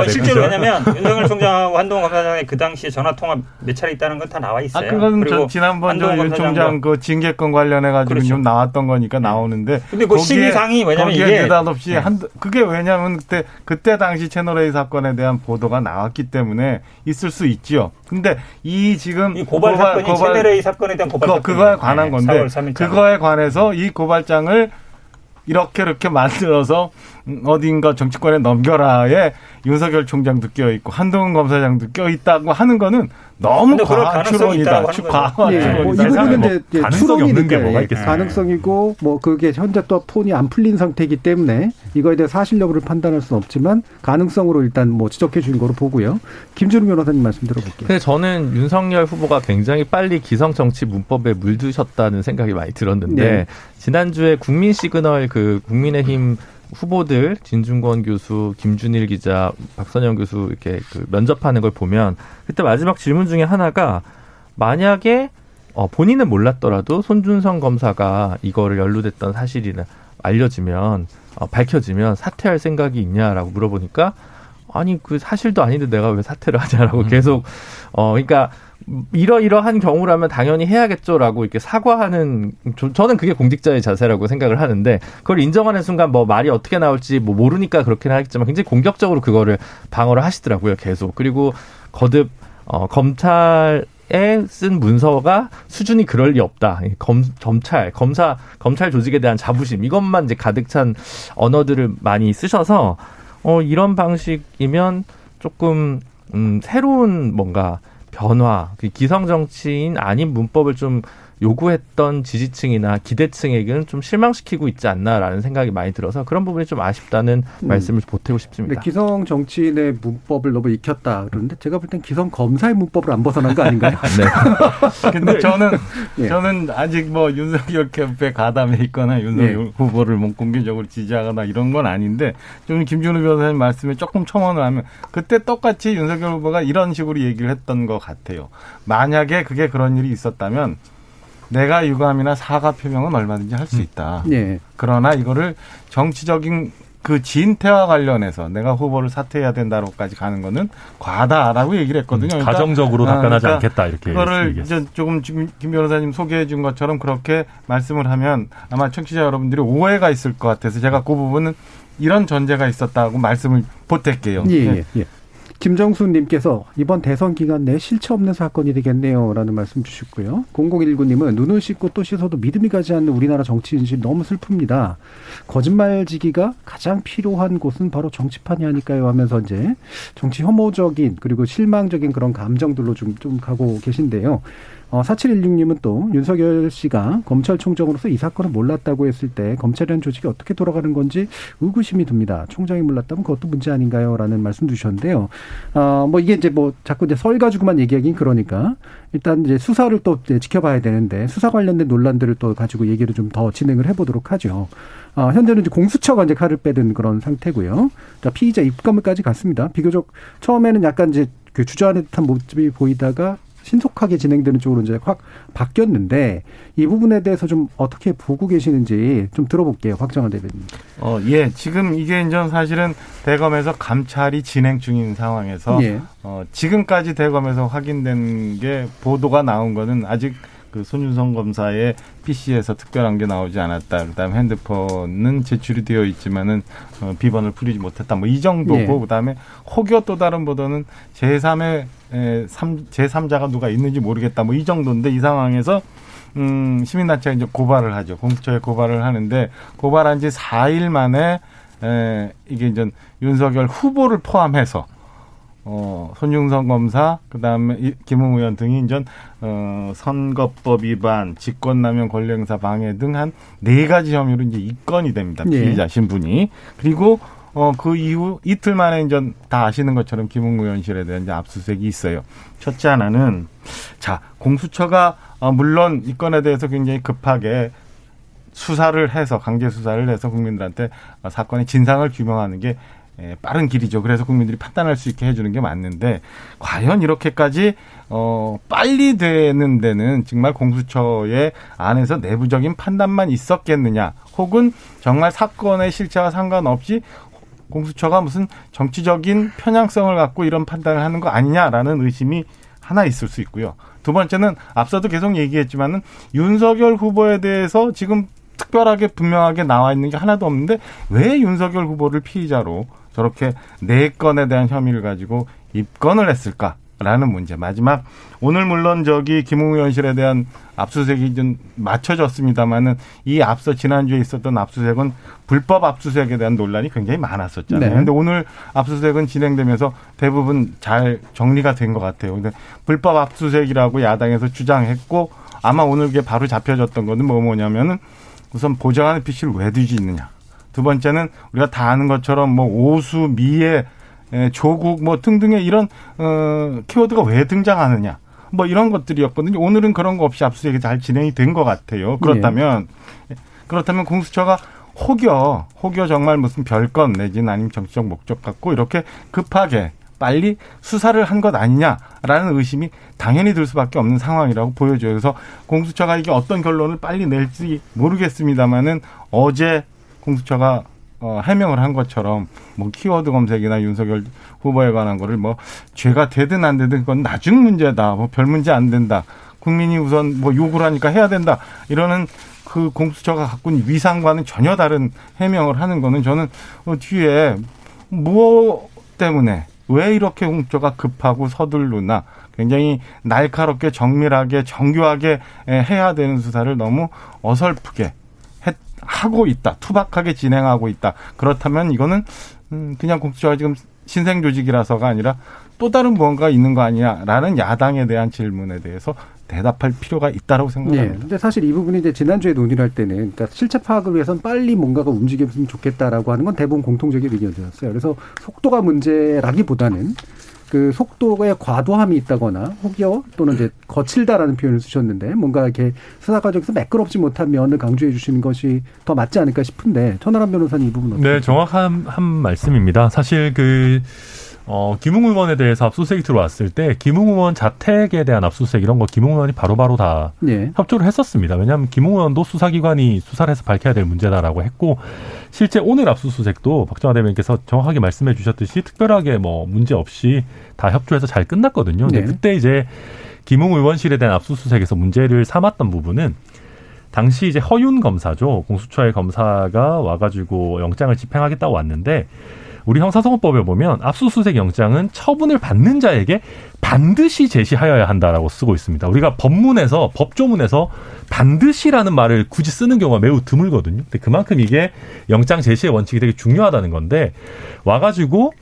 실제로 왜냐하면 윤석열 총장하고 한동훈 검사장의 그 당시에 전화 통화 몇 차례 있다는 건 다 나와 있어요. 아, 그건 저 지난번 윤 총장 그 징계권 관련해 가지고 그렇죠. 좀 나왔던 거니까 나오는데. 근데 그 시기상이 왜냐면 이게 느닷없이 네. 한 그게 왜냐하면 그때 그때 당시 채널 A 사건에 대한 보도가 나왔기 때문에 있을 수 있죠. 근데 이 지금 이 고발, 고발 사건이 채널 A 사건에 대한 고발 그, 그거에 관한 네, 건데 그거에 관해서 이 고발장을 이렇게 이렇게 만들어서 어딘가 정치권에 넘겨라에 윤석열 총장도 껴 있고 한동훈 검사장도 껴 있다고 하는 거는 너무 과한 추론이다. 과한 예, 뭐 이거는 이제 가능성이 없는 게 뭐가 있겠어요. 가능성이고 뭐 그게 현재 또 폰이 안 풀린 상태이기 때문에 이거에 대해 사실 여부를 판단할 수는 없지만 가능성으로 일단 뭐 지적해 주는 거로 보고요. 김준우 변호사님 말씀 들어볼게요. 근데 저는 윤석열 후보가 굉장히 빨리 기성 정치 문법에 물드셨다는 생각이 많이 들었는데 네. 지난주에 국민 시그널 그 국민의힘 후보들 진중권 교수, 김준일 기자, 박선영 교수 이렇게 그 면접하는 걸 보면 그때 마지막 질문 중에 하나가 만약에 어, 본인은 몰랐더라도 손준성 검사가 이거를 연루됐던 사실이 알려지면 어, 밝혀지면 사퇴할 생각이 있냐라고 물어보니까 아니 그 사실도 아닌데 내가 왜 사퇴를 하냐라고 음. 계속 어 그러니까 이러이러한 경우라면 당연히 해야겠죠라고 이렇게 사과하는 저는 그게 공직자의 자세라고 생각을 하는데 그걸 인정하는 순간 뭐 말이 어떻게 나올지 뭐 모르니까 그렇긴 하겠지만 굉장히 공격적으로 그거를 방어를 하시더라고요 계속 그리고 거듭 어 검찰 에쓴 문서가 수준이 그럴 리 없다. 검, 검찰, 검사, 검찰 조직에 대한 자부심, 이것만 이제 가득 찬 언어들을 많이 쓰셔서, 어, 이런 방식이면 조금, 음, 새로운 뭔가 변화, 그 기성 정치인 아닌 문법을 좀 요구했던 지지층이나 기대층에게는 좀 실망시키고 있지 않나라는 생각이 많이 들어서 그런 부분이 좀 아쉽다는 음. 말씀을 보태고 싶습니다. 기성 정치인의 문법을 너무 익혔다 그러는데 제가 볼 땐 기성 검사의 문법을 안 벗어난 거 아닌가요? 네. 근데 저는 예. 저는 아직 뭐 윤석열 캠프에 가담해 있거나 윤석열 예. 후보를 뭐 공개적으로 지지하거나 이런 건 아닌데 좀 김준우 변호사님 말씀에 조금 첨언을 하면 그때 똑같이 윤석열 후보가 이런 식으로 얘기를 했던 것 같아요. 만약에 그게 그런 일이 있었다면 내가 유감이나 사과 표명은 얼마든지 할수 음. 있다. 네. 그러나 이거를 정치적인 그 진퇴와 관련해서 내가 후보를 사퇴해야 된다로까지 가는 거는 과다라고 얘기를 했거든요. 음, 그러니까, 가정적으로 답변하지 그러니까 않겠다 이렇게. 그거를 이제 조금 지금 김 변호사님 소개해 준 것처럼 그렇게 말씀을 하면 아마 청취자 여러분들이 오해가 있을 것 같아서 제가 그 부분은 이런 전제가 있었다고 말씀을 보탤게요. 예, 예, 예. 김정수님께서 이번 대선 기간 내 실체 없는 사건이 되겠네요. 라는 말씀 주셨고요. 0019님은 눈을 씻고 또 씻어도 믿음이 가지 않는 우리나라 정치 인식 너무 슬픕니다. 거짓말지기가 가장 필요한 곳은 바로 정치판이 아닐까요? 하면서 이제 정치 혐오적인 그리고 실망적인 그런 감정들로 좀, 좀 가고 계신데요. 어, 4716님은 또 윤석열 씨가 검찰총장으로서 이 사건을 몰랐다고 했을 때 검찰이라는 조직이 어떻게 돌아가는 건지 의구심이 듭니다. 총장이 몰랐다면 그것도 문제 아닌가요? 라는 말씀 주셨는데요. 어, 뭐 이게 이제 뭐 자꾸 이제 설 가지고만 얘기하긴 그러니까 일단 이제 수사를 또 지켜봐야 되는데 수사 관련된 논란들을 또 가지고 얘기를 좀 더 진행을 해보도록 하죠. 어, 현재는 이제 공수처가 이제 칼을 빼든 그런 상태고요. 자, 피의자 입건까지 갔습니다. 비교적 처음에는 약간 이제 그 주저하는 듯한 모습이 보이다가 신속하게 진행되는 쪽으로 이제 확 바뀌었는데 이 부분에 대해서 좀 어떻게 보고 계시는지 좀 들어볼게요. 확정한 대변인. 어, 예. 지금 이게 이제 사실은 대검에서 감찰이 진행 중인 상황에서 예. 어, 지금까지 대검에서 확인된 게 보도가 나온 거는 아직 그 손윤성 검사의 PC에서 특별한 게 나오지 않았다. 그다음에 핸드폰은 제출이 되어 있지만은 어, 비번을 풀이지 못했다. 뭐 이 정도고 네. 그다음에 혹여 또 다른 보도는 제3의 에, 3, 제3자가 누가 있는지 모르겠다. 뭐 이 정도인데 이 상황에서 음, 시민단체가 이제 고발을 하죠. 공수처에 고발을 하는데 고발한 지 4일 만에 에, 이게 이제 윤석열 후보를 포함해서 어, 손중성 검사, 그 다음에 김웅 의원 등이 이제, 어, 선거법 위반, 직권남용 권력행사 방해 등 한 네 가지 혐의로 이제 입건이 됩니다. 네. 피의자 신분이. 그리고, 어, 그 이후 이틀 만에 이제 다 아시는 것처럼 김웅 의원실에 대한 이제 압수수색이 있어요. 첫째 하나는, 자, 공수처가, 어, 물론 이 건에 대해서 굉장히 급하게 수사를 해서 강제 수사를 해서 국민들한테 사건의 진상을 규명하는 게 예, 빠른 길이죠. 그래서 국민들이 판단할 수 있게 해주는 게 맞는데 과연 이렇게까지 어 빨리 되는 데는 정말 공수처의 안에서 내부적인 판단만 있었겠느냐, 혹은 정말 사건의 실체와 상관없이 공수처가 무슨 정치적인 편향성을 갖고 이런 판단을 하는 거 아니냐라는 의심이 하나 있을 수 있고요. 두 번째는 앞서도 계속 얘기했지만은 윤석열 후보에 대해서 지금 특별하게 분명하게 나와 있는 게 하나도 없는데 왜 윤석열 후보를 피의자로 저렇게 네 건에 대한 혐의를 가지고 입건을 했을까? 라는 문제. 마지막 오늘 물론 저기 김웅 의원실에 대한 압수수색이 좀 맞춰졌습니다만은 이 앞서 지난주에 있었던 압수수색은 불법 압수수색에 대한 논란이 굉장히 많았었잖아요. 네. 근데 오늘 압수수색은 진행되면서 대부분 잘 정리가 된 것 같아요. 근데 불법 압수수색이라고 야당에서 주장했고 아마 오늘 게 바로 잡혀졌던 거는 뭐 뭐냐면은 우선 보장하는 PC를 왜 뒤지느냐. 두 번째는 우리가 다 아는 것처럼 뭐 오수, 미에, 조국 뭐 등등의 이런 어 키워드가 왜 등장하느냐. 뭐 이런 것들이었거든요. 오늘은 그런 거 없이 압수수색이 잘 진행이 된 것 같아요. 그렇다면 네. 그렇다면 공수처가 혹여 혹여 정말 무슨 별건 내지는 아니면 정치적 목적 갖고 이렇게 급하게 빨리 수사를 한 것 아니냐라는 의심이 당연히 들 수밖에 없는 상황이라고 보여져요. 그래서 공수처가 이게 어떤 결론을 빨리 낼지 모르겠습니다만은 어제 공수처가 어, 해명을 한 것처럼 뭐 키워드 검색이나 윤석열 후보에 관한 거를 뭐 죄가 되든 안 되든 그건 나중 문제다. 뭐 별 문제 안 된다. 국민이 우선 뭐 요구를 하니까 해야 된다. 이러는 그 공수처가 갖고 있는 위상과는 전혀 다른 해명을 하는 거는 저는 어, 뒤에 무엇 때문에 왜 이렇게 공수처가 급하고 서둘르나 굉장히 날카롭게 정밀하게 정교하게 해야 되는 수사를 너무 어설프게 하고 있다. 투박하게 진행하고 있다. 그렇다면 이거는 음, 그냥 공수처가 지금 신생 조직이라서가 아니라 또 다른 무언가 있는 거 아니냐라는 야당에 대한 질문에 대해서 대답할 필요가 있다라고 생각합니다. 네. 근데 사실 이 부분이 이제 지난주에 논의를 할 때는 그러니까 실체 파악을 위해서는 빨리 뭔가가 움직였으면 좋겠다라고 하는 건 대부분 공통적인 의견이었어요. 그래서 속도가 문제라기보다는 그 속도에 과도함이 있다거나 혹여 또는 이제 거칠다라는 표현을 쓰셨는데 뭔가 이렇게 수사 과정에서 매끄럽지 못한 면을 강조해 주시는 것이 더 맞지 않을까 싶은데 천하람 변호사님 이 부분 어떻게? 네, 정확한 한 말씀입니다. 사실 그 어, 김웅 의원에 대해서 압수수색이 들어왔을 때 김웅 의원 자택에 대한 압수수색 이런 거 김웅 의원이 바로바로 다 네. 협조를 했었습니다. 왜냐하면 김웅 의원도 수사기관이 수사를 해서 밝혀야 될 문제다라고 했고 실제 오늘 압수수색도 박정화 대변인께서 정확하게 말씀해 주셨듯이 특별하게 뭐 문제 없이 다 협조해서 잘 끝났거든요. 근데 네. 그때 이제 김웅 의원실에 대한 압수수색에서 문제를 삼았던 부분은 당시 이제 허윤 검사죠. 공수처의 검사가 와가지고 영장을 집행하겠다고 왔는데 우리 형사소송법에 보면 압수수색 영장은 처분을 받는 자에게 반드시 제시하여야 한다라고 쓰고 있습니다. 우리가 법문에서 법조문에서 반드시라는 말을 굳이 쓰는 경우가 매우 드물거든요. 근데 그만큼 이게 영장 제시의 원칙이 되게 중요하다는 건데 와가지고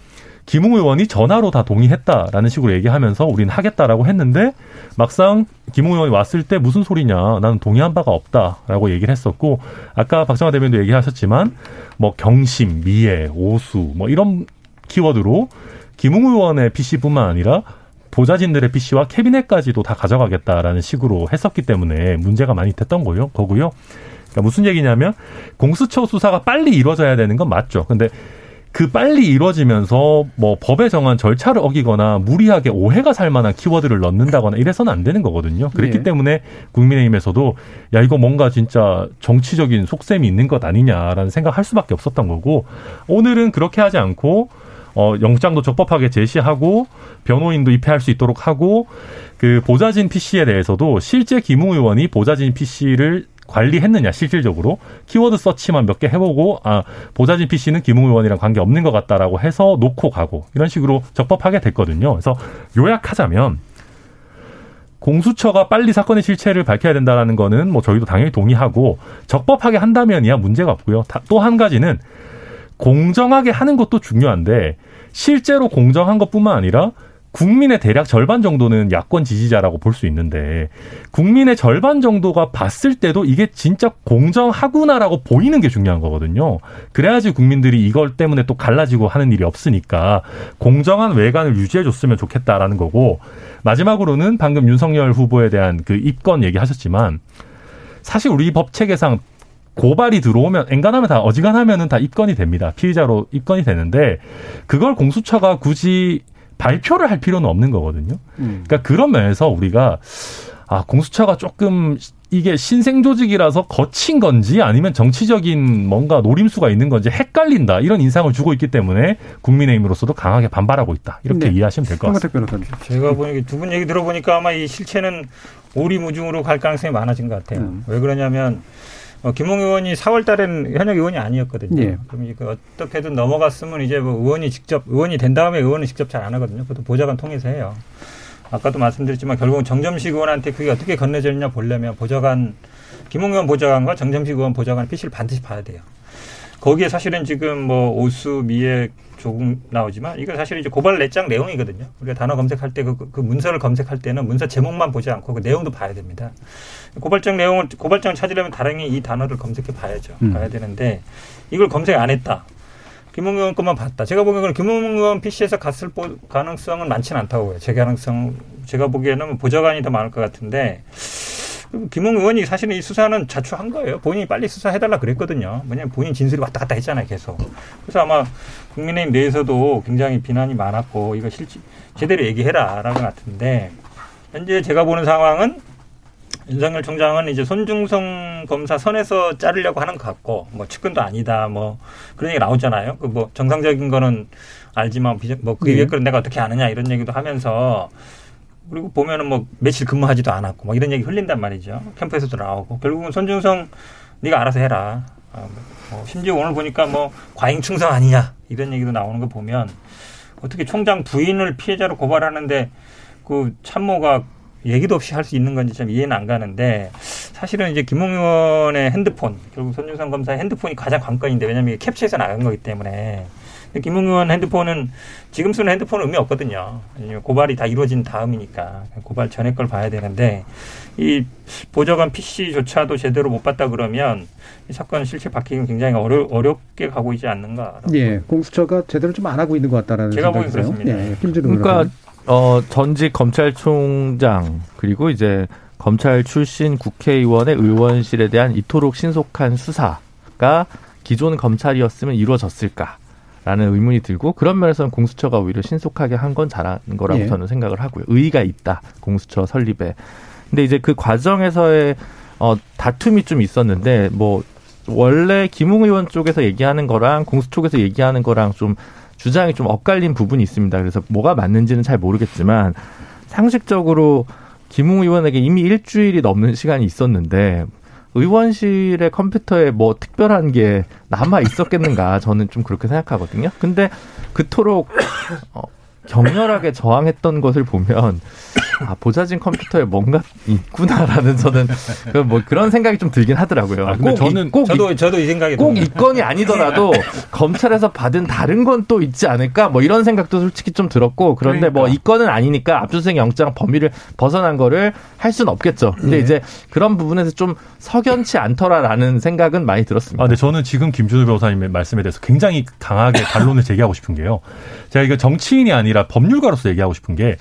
김웅 의원이 전화로 다 동의했다라는 식으로 얘기하면서 우리는 하겠다라고 했는데 막상 김웅 의원이 왔을 때 무슨 소리냐 나는 동의한 바가 없다라고 얘기를 했었고 아까 박정화 대변도 얘기하셨지만 뭐 경심, 미애, 오수 뭐 이런 키워드로 김웅 의원의 PC뿐만 아니라 보좌진들의 PC와 캐비넷까지도 다 가져가겠다라는 식으로 했었기 때문에 문제가 많이 됐던 거요, 거고요. 그러니까 무슨 얘기냐면 공수처 수사가 빨리 이루어져야 되는 건 맞죠. 근데 그 빨리 이루어지면서 뭐 법에 정한 절차를 어기거나 무리하게 오해가 살 만한 키워드를 넣는다거나 이래서는 안 되는 거거든요. 그렇기 네. 때문에 국민의힘에서도 야 이거 뭔가 진짜 정치적인 속셈이 있는 것 아니냐라는 생각할 수밖에 없었던 거고 오늘은 그렇게 하지 않고 어, 영장도 적법하게 제시하고 변호인도 입회할 수 있도록 하고 그 보좌진 PC에 대해서도 실제 김웅 의원이 보좌진 PC를 관리했느냐 실질적으로 키워드 서치만 몇 개 해보고 아 보좌진 PC는 김웅 의원이랑 관계 없는 것 같다라고 해서 놓고 가고 이런 식으로 적법하게 됐거든요. 그래서 요약하자면 공수처가 빨리 사건의 실체를 밝혀야 된다라는 거는 뭐 저희도 당연히 동의하고 적법하게 한다면이야 문제가 없고요. 또 한 가지는 공정하게 하는 것도 중요한데 실제로 공정한 것뿐만 아니라 국민의 대략 절반 정도는 야권 지지자라고 볼 수 있는데 국민의 절반 정도가 봤을 때도 이게 진짜 공정하구나라고 보이는 게 중요한 거거든요. 그래야지 국민들이 이걸 때문에 또 갈라지고 하는 일이 없으니까 공정한 외관을 유지해 줬으면 좋겠다라는 거고 마지막으로는 방금 윤석열 후보에 대한 그 입건 얘기하셨지만 사실 우리 법 체계상 고발이 들어오면 엔간하면 다 어지간하면은 다 입건이 됩니다. 피의자로 입건이 되는데 그걸 공수처가 굳이 발표를 할 필요는 없는 거거든요. 음. 그러니까 그런 면에서 우리가 아 공수처가 조금 이게 신생 조직이라서 거친 건지 아니면 정치적인 뭔가 노림수가 있는 건지 헷갈린다 이런 인상을 주고 있기 때문에 국민의힘으로서도 강하게 반발하고 있다 이렇게 네. 이해하시면 될 것 같습니다. 제가 보니 두분 얘기 들어보니까 아마 이 실체는 오리무중으로 갈 가능성이 많아진 것 같아요. 음. 왜 그러냐면 어, 김홍 의원이 4월 달엔 현역 의원이 아니었거든요. 예. 그럼 이제 어떻게든 넘어갔으면 이제 뭐 의원이 직접 의원이 된 다음에 의원은 직접 잘 안 하거든요. 그것도 보좌관 통해서 해요. 아까도 말씀드렸지만 결국은 정점식 의원한테 그게 어떻게 건네졌냐 보려면 보좌관 김홍 의원 보좌관과 정점식 의원 보좌관 PC를 반드시 봐야 돼요. 거기에 사실은 지금 뭐 오수 미액 조금 나오지만 이거 사실 이제 고발 내장 내용이거든요. 우리가 단어 검색할 때그 그 문서를 검색할 때는 문서 제목만 보지 않고 그 내용도 봐야 됩니다. 고발장 내용을 고발장을 찾으려면 다행히 이 단어를 검색해 봐야죠. 음. 봐야 되는데 이걸 검색 안 했다. 김웅 의원 것만 봤다. 제가 보기에는 김웅 의원 PC에서 갔을 가능성은 많지는 않다고 해요. 제 가능성 제가 보기에는 보좌관이 더 많을 것 같은데 김웅 의원이 사실은 이 수사는 자초한 거예요. 본인이 빨리 수사해달라 그랬거든요. 왜냐하면 본인 진술이 왔다 갔다 했잖아요, 계속. 그래서 아마 국민의힘 내에서도 굉장히 비난이 많았고 이거 실제 제대로 얘기해라 라는 것 같은데 현재 제가 보는 상황은 윤석열 총장은 이제 손중성 검사 선에서 자르려고 하는 것 같고 뭐 측근도 아니다 뭐 그런 얘기 나오잖아요. 그 뭐 정상적인 거는 알지만 뭐그 위에 거는 내가 어떻게 아느냐 이런 얘기도 하면서 그리고 보면은 뭐 며칠 근무하지도 않았고 뭐 이런 얘기 흘린단 말이죠. 캠프에서도 나오고 결국은 손중성 네가 알아서 해라. 아, 뭐 심지어 오늘 보니까 뭐 과잉 충성 아니냐 이런 얘기도 나오는 거 보면 어떻게 총장 부인을 피해자로 고발하는데 그 참모가 얘기도 없이 할 수 있는 건지 좀 이해는 안 가는데 사실은 이제 김웅 의원의 핸드폰 결국 손준성 검사의 핸드폰이 가장 관건인데 왜냐하면 이게 캡처해서 나간 거기 때문에 김웅 의원 핸드폰은 지금 쓰는 핸드폰은 의미 없거든요. 고발이 다 이루어진 다음이니까 고발 전에 걸 봐야 되는데 이 보좌관 PC조차도 제대로 못 봤다 그러면 이 사건 실체 밝히기는 굉장히 어려, 어렵게 가고 있지 않는가. 예, 공수처가 제대로 좀 안 하고 있는 것 같다라는 제가 보기엔 그렇습니다. 예, 그러니까 어, 전직 검찰총장 그리고 이제 검찰 출신 국회의원의 의원실에 대한 이토록 신속한 수사가 기존 검찰이었으면 이루어졌을까? 라는 의문이 들고 그런 면에서는 공수처가 오히려 신속하게 한 건 잘한 거라고 예. 저는 생각을 하고요. 의의가 있다. 공수처 설립에. 근데 이제 그 과정에서의 어 다툼이 좀 있었는데 뭐 원래 김웅 의원 쪽에서 얘기하는 거랑 공수 쪽에서 얘기하는 거랑 좀 주장이 좀 엇갈린 부분이 있습니다. 그래서 뭐가 맞는지는 잘 모르겠지만 상식적으로 김웅 의원에게 이미 일주일이 넘는 시간이 있었는데 의원실의 컴퓨터에 뭐 특별한 게 남아 있었겠는가 저는 좀 그렇게 생각하거든요. 근데 그토록 어, 격렬하게 저항했던 것을 보면 아, 보자진 컴퓨터에 뭔가 있구나라는 저는 그뭐 그런 생각이 좀 들긴 하더라고요. 아, 꼭 저는 꼭 저도 이, 저도 이 생각이 꼭 이 건이 아니더라도 검찰에서 받은 다른 건 또 있지 않을까 뭐 이런 생각도 솔직히 좀 들었고 그런데 뭐 그러니까. 뭐이 건은 아니니까 압수수색 영장 범위를 벗어난 거를 할 수는 없겠죠. 근데 네. 이제 그런 부분에서 좀 석연치 않더라라는 생각은 많이 들었습니다. 아, 근데 저는 지금 김준우 변호사님의 말씀에 대해서 굉장히 강하게 반론을 제기하고 싶은 게요. 제가 이거 정치인이 아니라 법률가로서 얘기하고 싶은 게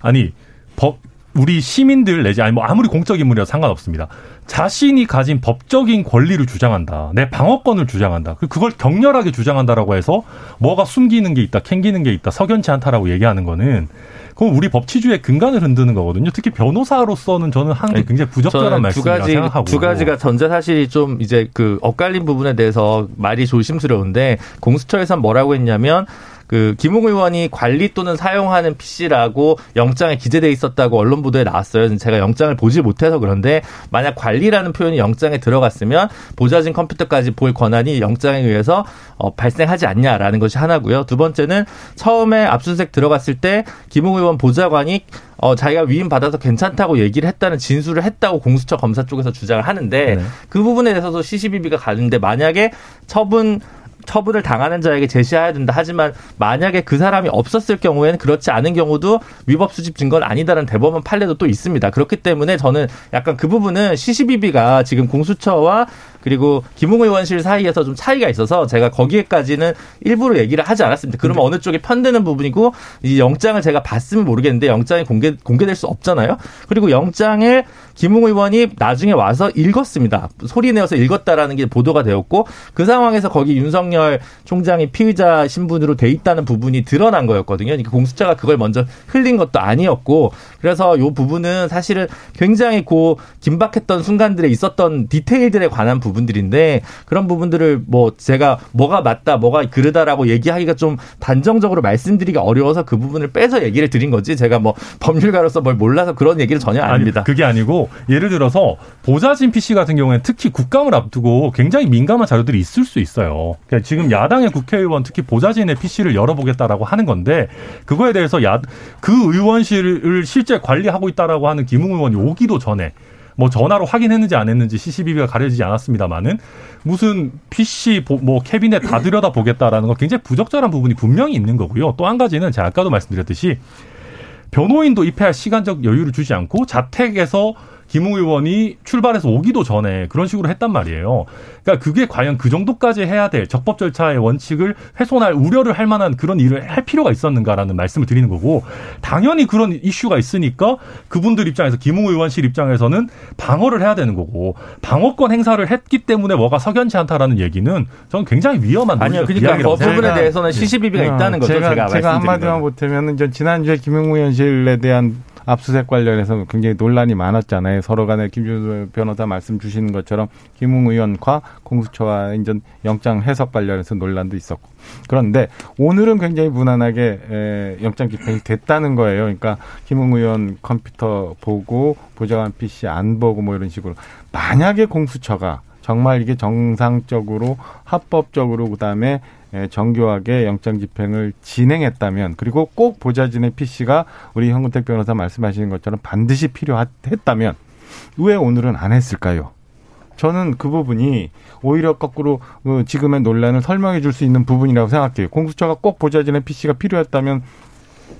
아니 법 우리 시민들 내지 아니 뭐 아무리 공적 인물이라 상관없습니다. 자신이 가진 법적인 권리를 주장한다. 내 방어권을 주장한다. 그, 그걸 격렬하게 주장한다라고 해서 뭐가 숨기는 게 있다, 캥기는 게 있다, 석연치 않다라고 얘기하는 거는 그건 우리 법치주의 근간을 흔드는 거거든요. 특히 변호사로서는 저는 하는 게 굉장히 부적절한 말씀이라고 가지, 생각하고 두 가지가 전제 사실이 좀 이제 그 엇갈린 부분에 대해서 말이 조심스러운데 공수처에서 뭐라고 했냐면 그 김웅 의원이 관리 또는 사용하는 PC라고 영장에 기재돼 있었다고 언론 보도에 나왔어요. 제가 영장을 보지 못해서 그런데 만약 관리라는 표현이 영장에 들어갔으면 보좌진 컴퓨터까지 볼 권한이 영장에 의해서 어, 발생하지 않냐라는 것이 하나고요. 두 번째는 처음에 압수수색 들어갔을 때 김웅 의원 보좌관이 어, 자기가 위임 받아서 괜찮다고 얘기를 했다는 진술을 했다고 공수처 검사 쪽에서 주장을 하는데 네. 그 부분에 대해서도 시시비비가 가는데 만약에 처분 처분을 당하는 자에게 제시해야 된다. 하지만 만약에 그 사람이 없었을 경우에는 그렇지 않은 경우도 위법 수집 증거는 아니다라는 대법원 판례도 또 있습니다. 그렇기 때문에 저는 약간 그 부분은 시시비비가 지금 공수처와 그리고 김웅 의원실 사이에서 좀 차이가 있어서 제가 거기에까지는 일부러 얘기를 하지 않았습니다. 그러면 어느 쪽이 편드는 부분이고 이 영장을 제가 봤으면 모르겠는데 영장이 공개 공개될 수 없잖아요. 그리고 영장을 김웅 의원이 나중에 와서 읽었습니다. 소리 내어서 읽었다라는 게 보도가 되었고 그 상황에서 거기 윤석 열 총장이 피의자 신분으로 돼 있다는 부분이 드러난 거였거든요. 그러니까 공수처가 그걸 먼저 흘린 것도 아니었고 그래서 이 부분은 사실은 굉장히 고 긴박했던 순간들에 있었던 디테일들에 관한 부분들인데 그런 부분들을 뭐 제가 뭐가 맞다 뭐가 그르다라고 얘기하기가 좀 단정적으로 말씀드리기 어려워서 그 부분을 빼서 얘기를 드린 거지 제가 뭐 법률가로서 뭘 몰라서 그런 얘기를 전혀 아닙니다. 아니, 그게 아니고 예를 들어서 보좌진 PC 같은 경우에는 특히 국감을 앞두고 굉장히 민감한 자료들이 있을 수 있어요. 그러니까 지금 야당의 국회의원 특히 보좌진의 PC를 열어보겠다라고 하는 건데 그거에 대해서 야, 그 의원실을 실제 관리하고 있다라고 하는 김웅 의원이 오기도 전에 뭐 전화로 확인했는지 안 했는지 CCTV가 가려지지 않았습니다만은 무슨 PC 뭐 캐비넷 다 들여다 보겠다라는 거 굉장히 부적절한 부분이 분명히 있는 거고요. 또 한 가지는 제가 아까도 말씀드렸듯이 변호인도 입회할 시간적 여유를 주지 않고 자택에서 김웅 의원이 출발해서 오기도 전에 그런 식으로 했단 말이에요. 그러니까 그게 과연 그 정도까지 해야 될 적법 절차의 원칙을 훼손할 우려를 할 만한 그런 일을 할 필요가 있었는가라는 말씀을 드리는 거고 당연히 그런 이슈가 있으니까 그분들 입장에서 김웅 의원실 입장에서는 방어를 해야 되는 거고 방어권 행사를 했기 때문에 뭐가 석연치 않다라는 얘기는 저는 굉장히 위험한 아니요. 그러니까 그 부분에 대해서는 시시비비가 네. 있다는 거죠. 제가, 제가, 제가 한마디만 보태면 지난주에 김웅 의원실에 대한 압수수색 관련해서 굉장히 논란이 많았잖아요. 서로 간에 김준호 변호사 말씀 주시는 것처럼 김웅 의원과 공수처와 인전 영장 해석 관련해서 논란도 있었고. 그런데 오늘은 굉장히 무난하게 에, 영장 집행이 됐다는 거예요. 그러니까 김웅 의원 컴퓨터 보고 보좌관 PC 안 보고 뭐 이런 식으로 만약에 공수처가 정말 이게 정상적으로 합법적으로 그다음에 예, 정교하게 영장 집행을 진행했다면 그리고 꼭 보좌진의 PC가 우리 현근택 변호사 말씀하시는 것처럼 반드시 필요했다면 왜 오늘은 안 했을까요? 저는 그 부분이 오히려 거꾸로 어, 지금의 논란을 설명해 줄 수 있는 부분이라고 생각해요. 공수처가 꼭 보좌진의 PC가 필요했다면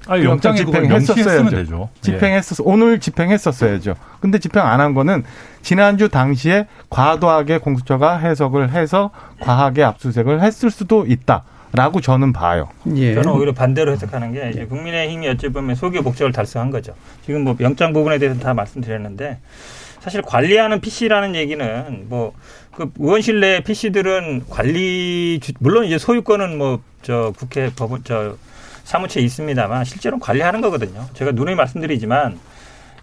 아니, 영장 집행했었어야죠. 되죠. 집행했었 예. 오늘 집행했었어야죠. 근데 집행 안 한 거는 지난주 당시에 과도하게 공수처가 해석을 해서 과하게 압수수색을 했을 수도 있다. 라고 저는 봐요. 예. 저는 오히려 반대로 해석하는 게 이제 국민의힘이 어찌 보면 소교 목적을 달성한 거죠. 지금 뭐 영장 부분에 대해서 다 말씀드렸는데 사실 관리하는 PC라는 얘기는 뭐 그 의원실 내 PC들은 관리 물론 이제 소유권은 뭐 저 국회 법원 저 사무처에 있습니다만 실제로 관리하는 거거든요. 제가 누누이 말씀드리지만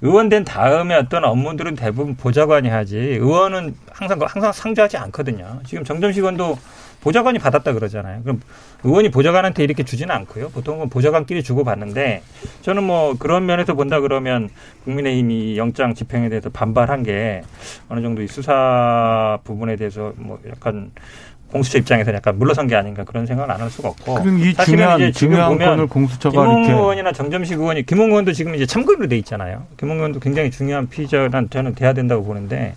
의원 된 다음에 어떤 업무들은 대부분 보좌관이 하지 의원은 항상 항상 상주하지 않거든요. 지금 정점식 의원도 보좌관이 받았다 그러잖아요. 그럼 의원이 보좌관한테 이렇게 주지는 않고요. 보통은 보좌관끼리 주고 받는데 저는 뭐 그런 면에서 본다 그러면 국민의힘이 영장 집행에 대해서 반발한 게 어느 정도 이 수사 부분에 대해서 뭐 약간 공수처 입장에서 약간 물러선 게 아닌가 그런 생각은 안할 수가 없고. 그럼 이 중요한 이제 중요한 건을 공수처가 김웅 의원이나 정점식 의원이 김웅 의원도 지금 이제 참고인으로 돼 있잖아요. 김웅 의원도 굉장히 중요한 피의자란 저는 돼야 된다고 보는데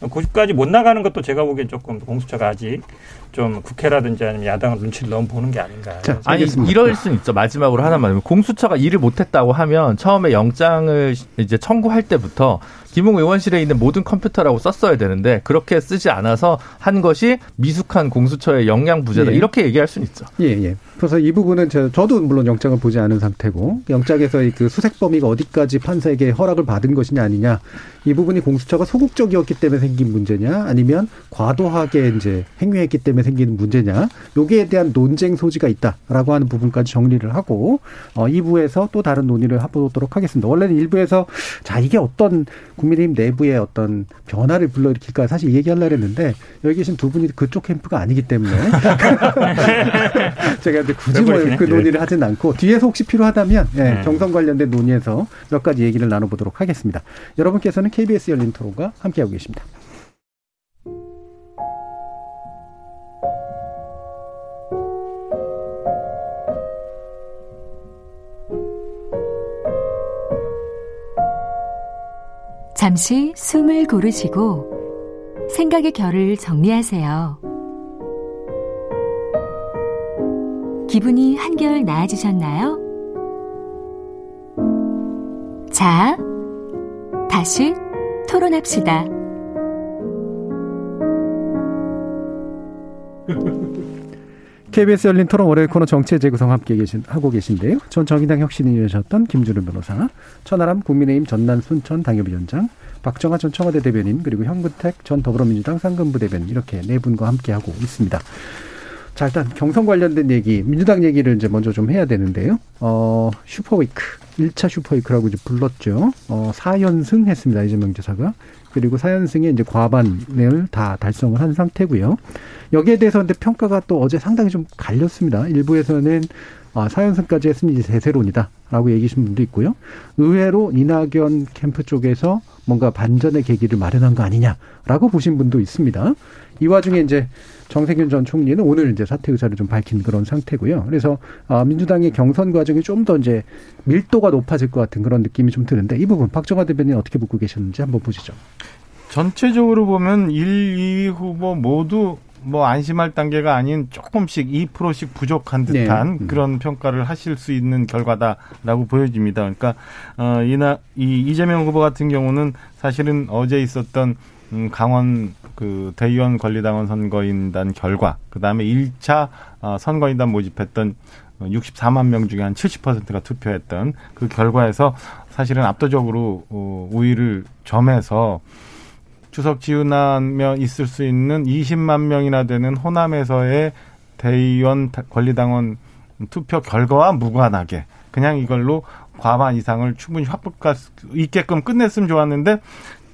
거기까지 못 나가는 것도 제가 보기엔 조금 공수처가 아직 좀 국회라든지 아니면 야당을 눈치를 너무 보는 게 아닌가. 자, 아니 이럴 수는 있죠. 마지막으로 하나만 공수처가 일을 못했다고 하면 처음에 영장을 이제 청구할 때부터 김웅 의원실에 있는 모든 컴퓨터라고 썼어야 되는데 그렇게 쓰지 않아서 한 것이 미숙한 공수처의 역량 부재다 예. 이렇게 얘기할 수는 있죠. 예, 예. 그래서 이 부분은 저, 저도 물론 영장을 보지 않은 상태고 영장에서의 그 수색 범위가 어디까지 판사에게 허락을 받은 것이냐 아니냐 이 부분이 공수처가 소극적이었기 때문에 생긴 문제냐 아니면 과도하게 이제 행위했기 때문에 생기는 문제냐 여기에 대한 논쟁 소지가 있다라고 하는 부분까지 정리를 하고 어 2부에서 또 다른 논의를 해보도록 하겠습니다. 원래는 1부에서 자 이게 어떤 국민의힘 내부의 어떤 변화를 불러일으킬까 사실 얘기하려고 했는데 여기 계신 두 분이 그쪽 캠프가 아니기 때문에 제가 굳이 뭐 그 논의를 하진 않고 뒤에서 혹시 필요하다면 예, 음. 경선 관련된 논의에서 몇 가지 얘기를 나눠보도록 하겠습니다. 여러분께서는 KBS 열린 토론과 함께하고 계십니다. 잠시 숨을 고르시고 생각의 결을 정리하세요. 기분이 한결 나아지셨나요? 자, 다시 토론합시다. KBS 열린 토론 월요일 코너 정치의 재구성 함께 계신, 하고 계신데요. 전 정의당 혁신위원이셨던 김준우 변호사, 천하람 국민의힘 전남 순 천 당협위원장, 박정아 전 청와대 대변인, 그리고 현근택 전 더불어민주당 상근부 대변인 이렇게 네 분과 함께하고 있습니다. 자, 일단 경선 관련된 얘기, 민주당 얘기를 이제 먼저 좀 해야 되는데요. 어, 슈퍼위크, 1차 슈퍼위크라고 이제 불렀죠. 어, 4연승 했습니다. 이재명 지사가. 그리고 4연승에 이제 과반을 다 달성을 한 상태고요. 여기에 대해서 근데 평가가 또 어제 상당히 좀 갈렸습니다. 일부에서는 아, 4연승까지 했으니 이제 대세론이다. 라고 얘기하신 분도 있고요. 의외로 이낙연 캠프 쪽에서 뭔가 반전의 계기를 마련한 거 아니냐라고 보신 분도 있습니다. 이 와중에 이제 정세균 전 총리는 오늘 이제 사퇴 의사를 좀 밝힌 그런 상태고요. 그래서 아, 민주당의 경선 과정이 좀 더 이제 밀도가 높아질 것 같은 그런 느낌이 좀 드는데 이 부분 박정화 대변인 어떻게 보고 계셨는지 한번 보시죠. 전체적으로 보면 1, 2위 후보 모두 뭐 안심할 단계가 아닌 조금씩 2%씩 부족한 네. 듯한 네. 그런 평가를 하실 수 있는 결과다라고 보여집니다. 그러니까 어 이나 이 이재명 후보 같은 경우는 사실은 어제 있었던 음, 강원 그 대의원 권리당원 선거인단 결과, 그 다음에 1차 어, 선거인단 모집했던 64만 명 중에 한 70%가 투표했던 그 결과에서 사실은 압도적으로 어, 우위를 점해서 추석 지나면 있을 수 있는 20만 명이나 되는 호남에서의 대의원 권리당원 투표 결과와 무관하게 그냥 이걸로 과반 이상을 충분히 확보할 수 있게끔 끝냈으면 좋았는데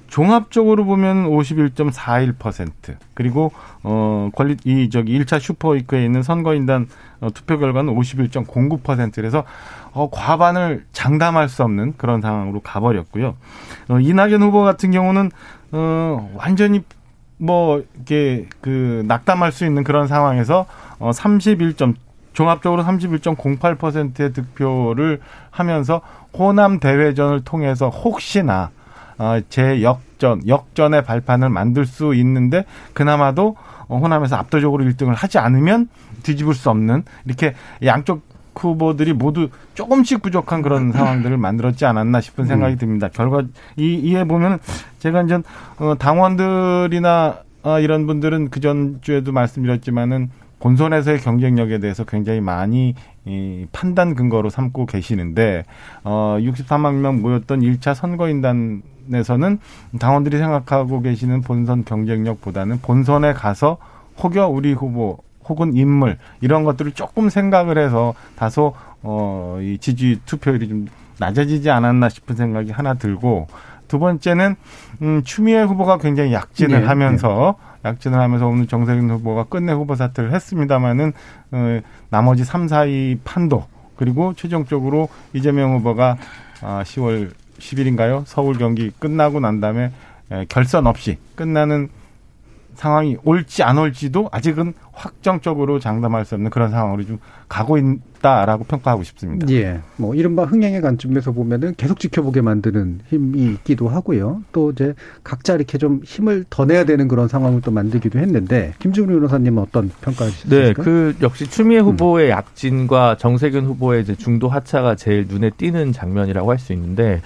종합적으로 보면 51.41% 그리고 어 권리 이 저기 1차 슈퍼위크에 있는 선거인단 어, 투표 결과는 51.09% 그래서 어 과반을 장담할 수 없는 그런 상황으로 가버렸고요. 어 이낙연 후보 같은 경우는 어 완전히 뭐 이렇게 그 낙담할 수 있는 그런 상황에서 어 31. 종합적으로 31.08%의 득표를 하면서 호남 대회전을 통해서 혹시나 어, 재역전, 역전의 발판을 만들 수 있는데 그나마도 호남에서 압도적으로 1등을 하지 않으면 뒤집을 수 없는 이렇게 양쪽 후보들이 모두 조금씩 부족한 그런 상황들을 만들었지 않았나 싶은 생각이 음. 듭니다. 결과 이 이에 보면 제가 이제 어, 당원들이나 어, 이런 분들은 그 전 주에도 말씀드렸지만은 본선에서의 경쟁력에 대해서 굉장히 많이 이 판단 근거로 삼고 계시는데 어 63만 명 모였던 1차 선거인단에서는 당원들이 생각하고 계시는 본선 경쟁력보다는 본선에 가서 혹여 우리 후보 혹은 인물 이런 것들을 조금 생각을 해서 다소 어이 지지 투표율이 좀 낮아지지 않았나 싶은 생각이 하나 들고 두 번째는 음 추미애 후보가 굉장히 약진을 네, 하면서 네. 약진을 하면서 오늘 정세균 후보가 끝내 후보 사퇴를 했습니다마는 어, 나머지 3, 4위 판도 그리고 최종적으로 이재명 후보가 아, 10월 10일인가요? 서울 경기 끝나고 난 다음에 결선 없이 끝나는 상황이 올지 안 올지도 아직은 확정적으로 장담할 수 없는 그런 상황으로 좀 가고 있다라고 평가하고 싶습니다. 예. 뭐 이른바 흥행의 관점에서 보면은 계속 지켜보게 만드는 힘이 있기도 하고요. 또 이제 각자 이렇게 좀 힘을 더 내야 되는 그런 상황을 또 만들기도 했는데 김준우 변호사님은 어떤 평가하시습니까 네, 그 역시 추미애 후보의 음. 약진과 정세균 후보의 이제 중도 하차가 제일 눈에 띄는 장면이라고 할 수 있는데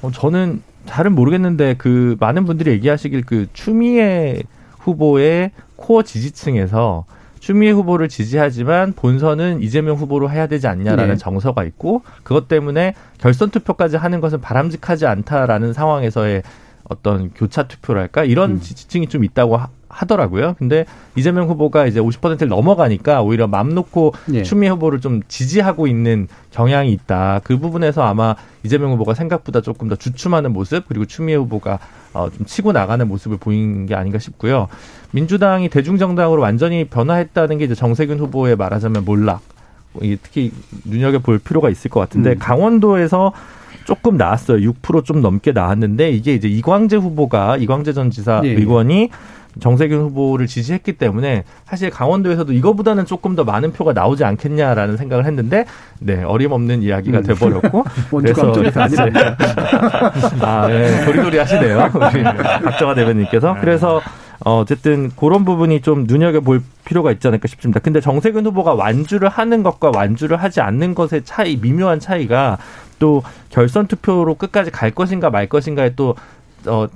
어, 저는 잘은 모르겠는데 그 많은 분들이 얘기하시길 그 추미애 후보의 코어 지지층에서 추미애 후보를 지지하지만 본선은 이재명 후보로 해야 되지 않냐라는 네. 정서가 있고 그것 때문에 결선 투표까지 하는 것은 바람직하지 않다라는 상황에서의 어떤 교차 투표랄까 이런 음. 지지층이 좀 있다고 하, 더라고요 근데 이재명 후보가 이제 50%를 넘어가니까 오히려 맘 놓고 네. 추미애 후보를 좀 지지하고 있는 경향이 있다. 그 부분에서 아마 이재명 후보가 생각보다 조금 더 주춤하는 모습 그리고 추미애 후보가 어, 좀 치고 나가는 모습을 보인 게 아닌가 싶고요. 민주당이 대중정당으로 완전히 변화했다는 게 이제 정세균 후보의 말하자면 몰락. 특히 눈여겨 볼 필요가 있을 것 같은데 음. 강원도에서 조금 나왔어요. 6%좀 넘게 나왔는데 이게 이제 이광재 후보가 이광재 전 지사 네. 의원이 정세균 후보를 지지했기 때문에 사실 강원도에서도 이거보다는 조금 더 많은 표가 나오지 않겠냐라는 생각을 했는데 네 어림없는 이야기가 음. 돼버렸고. 그래서 아 네, 도리도리 하시네요. 우리 박정화 대변인께서. 그래서 어, 어쨌든 그런 부분이 좀 눈여겨볼 필요가 있지 않을까 싶습니다. 근데 정세균 후보가 완주를 하는 것과 완주를 하지 않는 것의 차이, 미묘한 차이가 또 결선 투표로 끝까지 갈 것인가 말 것인가에 또, 어,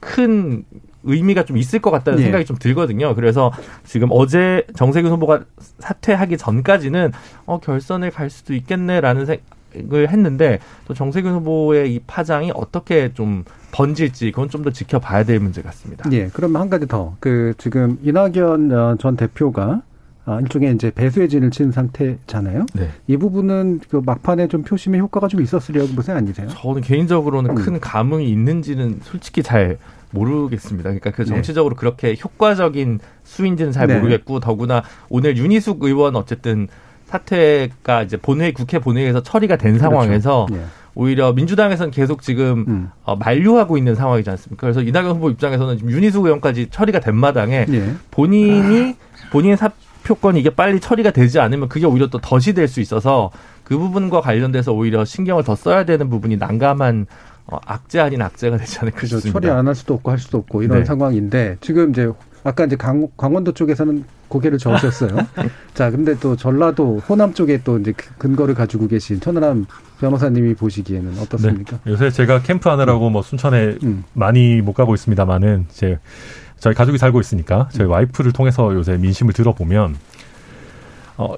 큰 의미가 좀 있을 것 같다는 네. 생각이 좀 들거든요. 그래서 지금 어제 정세균 후보가 사퇴하기 전까지는 어 결선을 갈 수도 있겠네라는 생각을 했는데 또 정세균 후보의 이 파장이 어떻게 좀 번질지 그건 좀 더 지켜봐야 될 문제 같습니다. 예. 그러면 한 가지 더. 그 지금 이낙연 어, 전 대표가 아, 일종의 이제 배수의 진을 친 상태잖아요. 네. 이 부분은 그 막판에 좀 표심의 효과가 좀 있었으려고 보세요, 아니세요? 저는 개인적으로는 음. 큰 감흥이 있는지는 솔직히 잘 모르겠습니다. 그러니까 그 네. 정치적으로 네. 그렇게 효과적인 수인지는 잘 네. 모르겠고 더구나 오늘 윤희숙 의원 어쨌든 사퇴가 이제 본회의 국회 본회의에서 처리가 된 그렇죠. 상황에서 네. 오히려 민주당에서는 계속 지금 음. 어, 만류하고 있는 상황이지 않습니까? 그래서 이낙연 후보 입장에서는 지금 윤희숙 의원까지 처리가 된 마당에 네. 본인이 본인의 사표권이 이게 빨리 처리가 되지 않으면 그게 오히려 또 덫이 될 수 있어서 그 부분과 관련돼서 오히려 신경을 더 써야 되는 부분이 난감한 어, 악재 아닌 악재가 되지 않을까 그렇죠. 싶습니다. 처리 안 할 수도 없고 할 수도 없고 이런 네. 상황인데 지금 이제 아까 이제 강, 강원도 쪽에서는 고개를 저으셨어요. 자, 근데 또 전라도 호남 쪽에 또 이제 그 근거를 가지고 계신 천하람 변호사님이 보시기에는 어떻습니까? 네. 요새 제가 캠프 하느라고 뭐 순천에 음. 많이 못 가고 있습니다만은 이제 저희 가족이 살고 있으니까 저희 음. 와이프를 통해서 요새 민심을 들어보면 어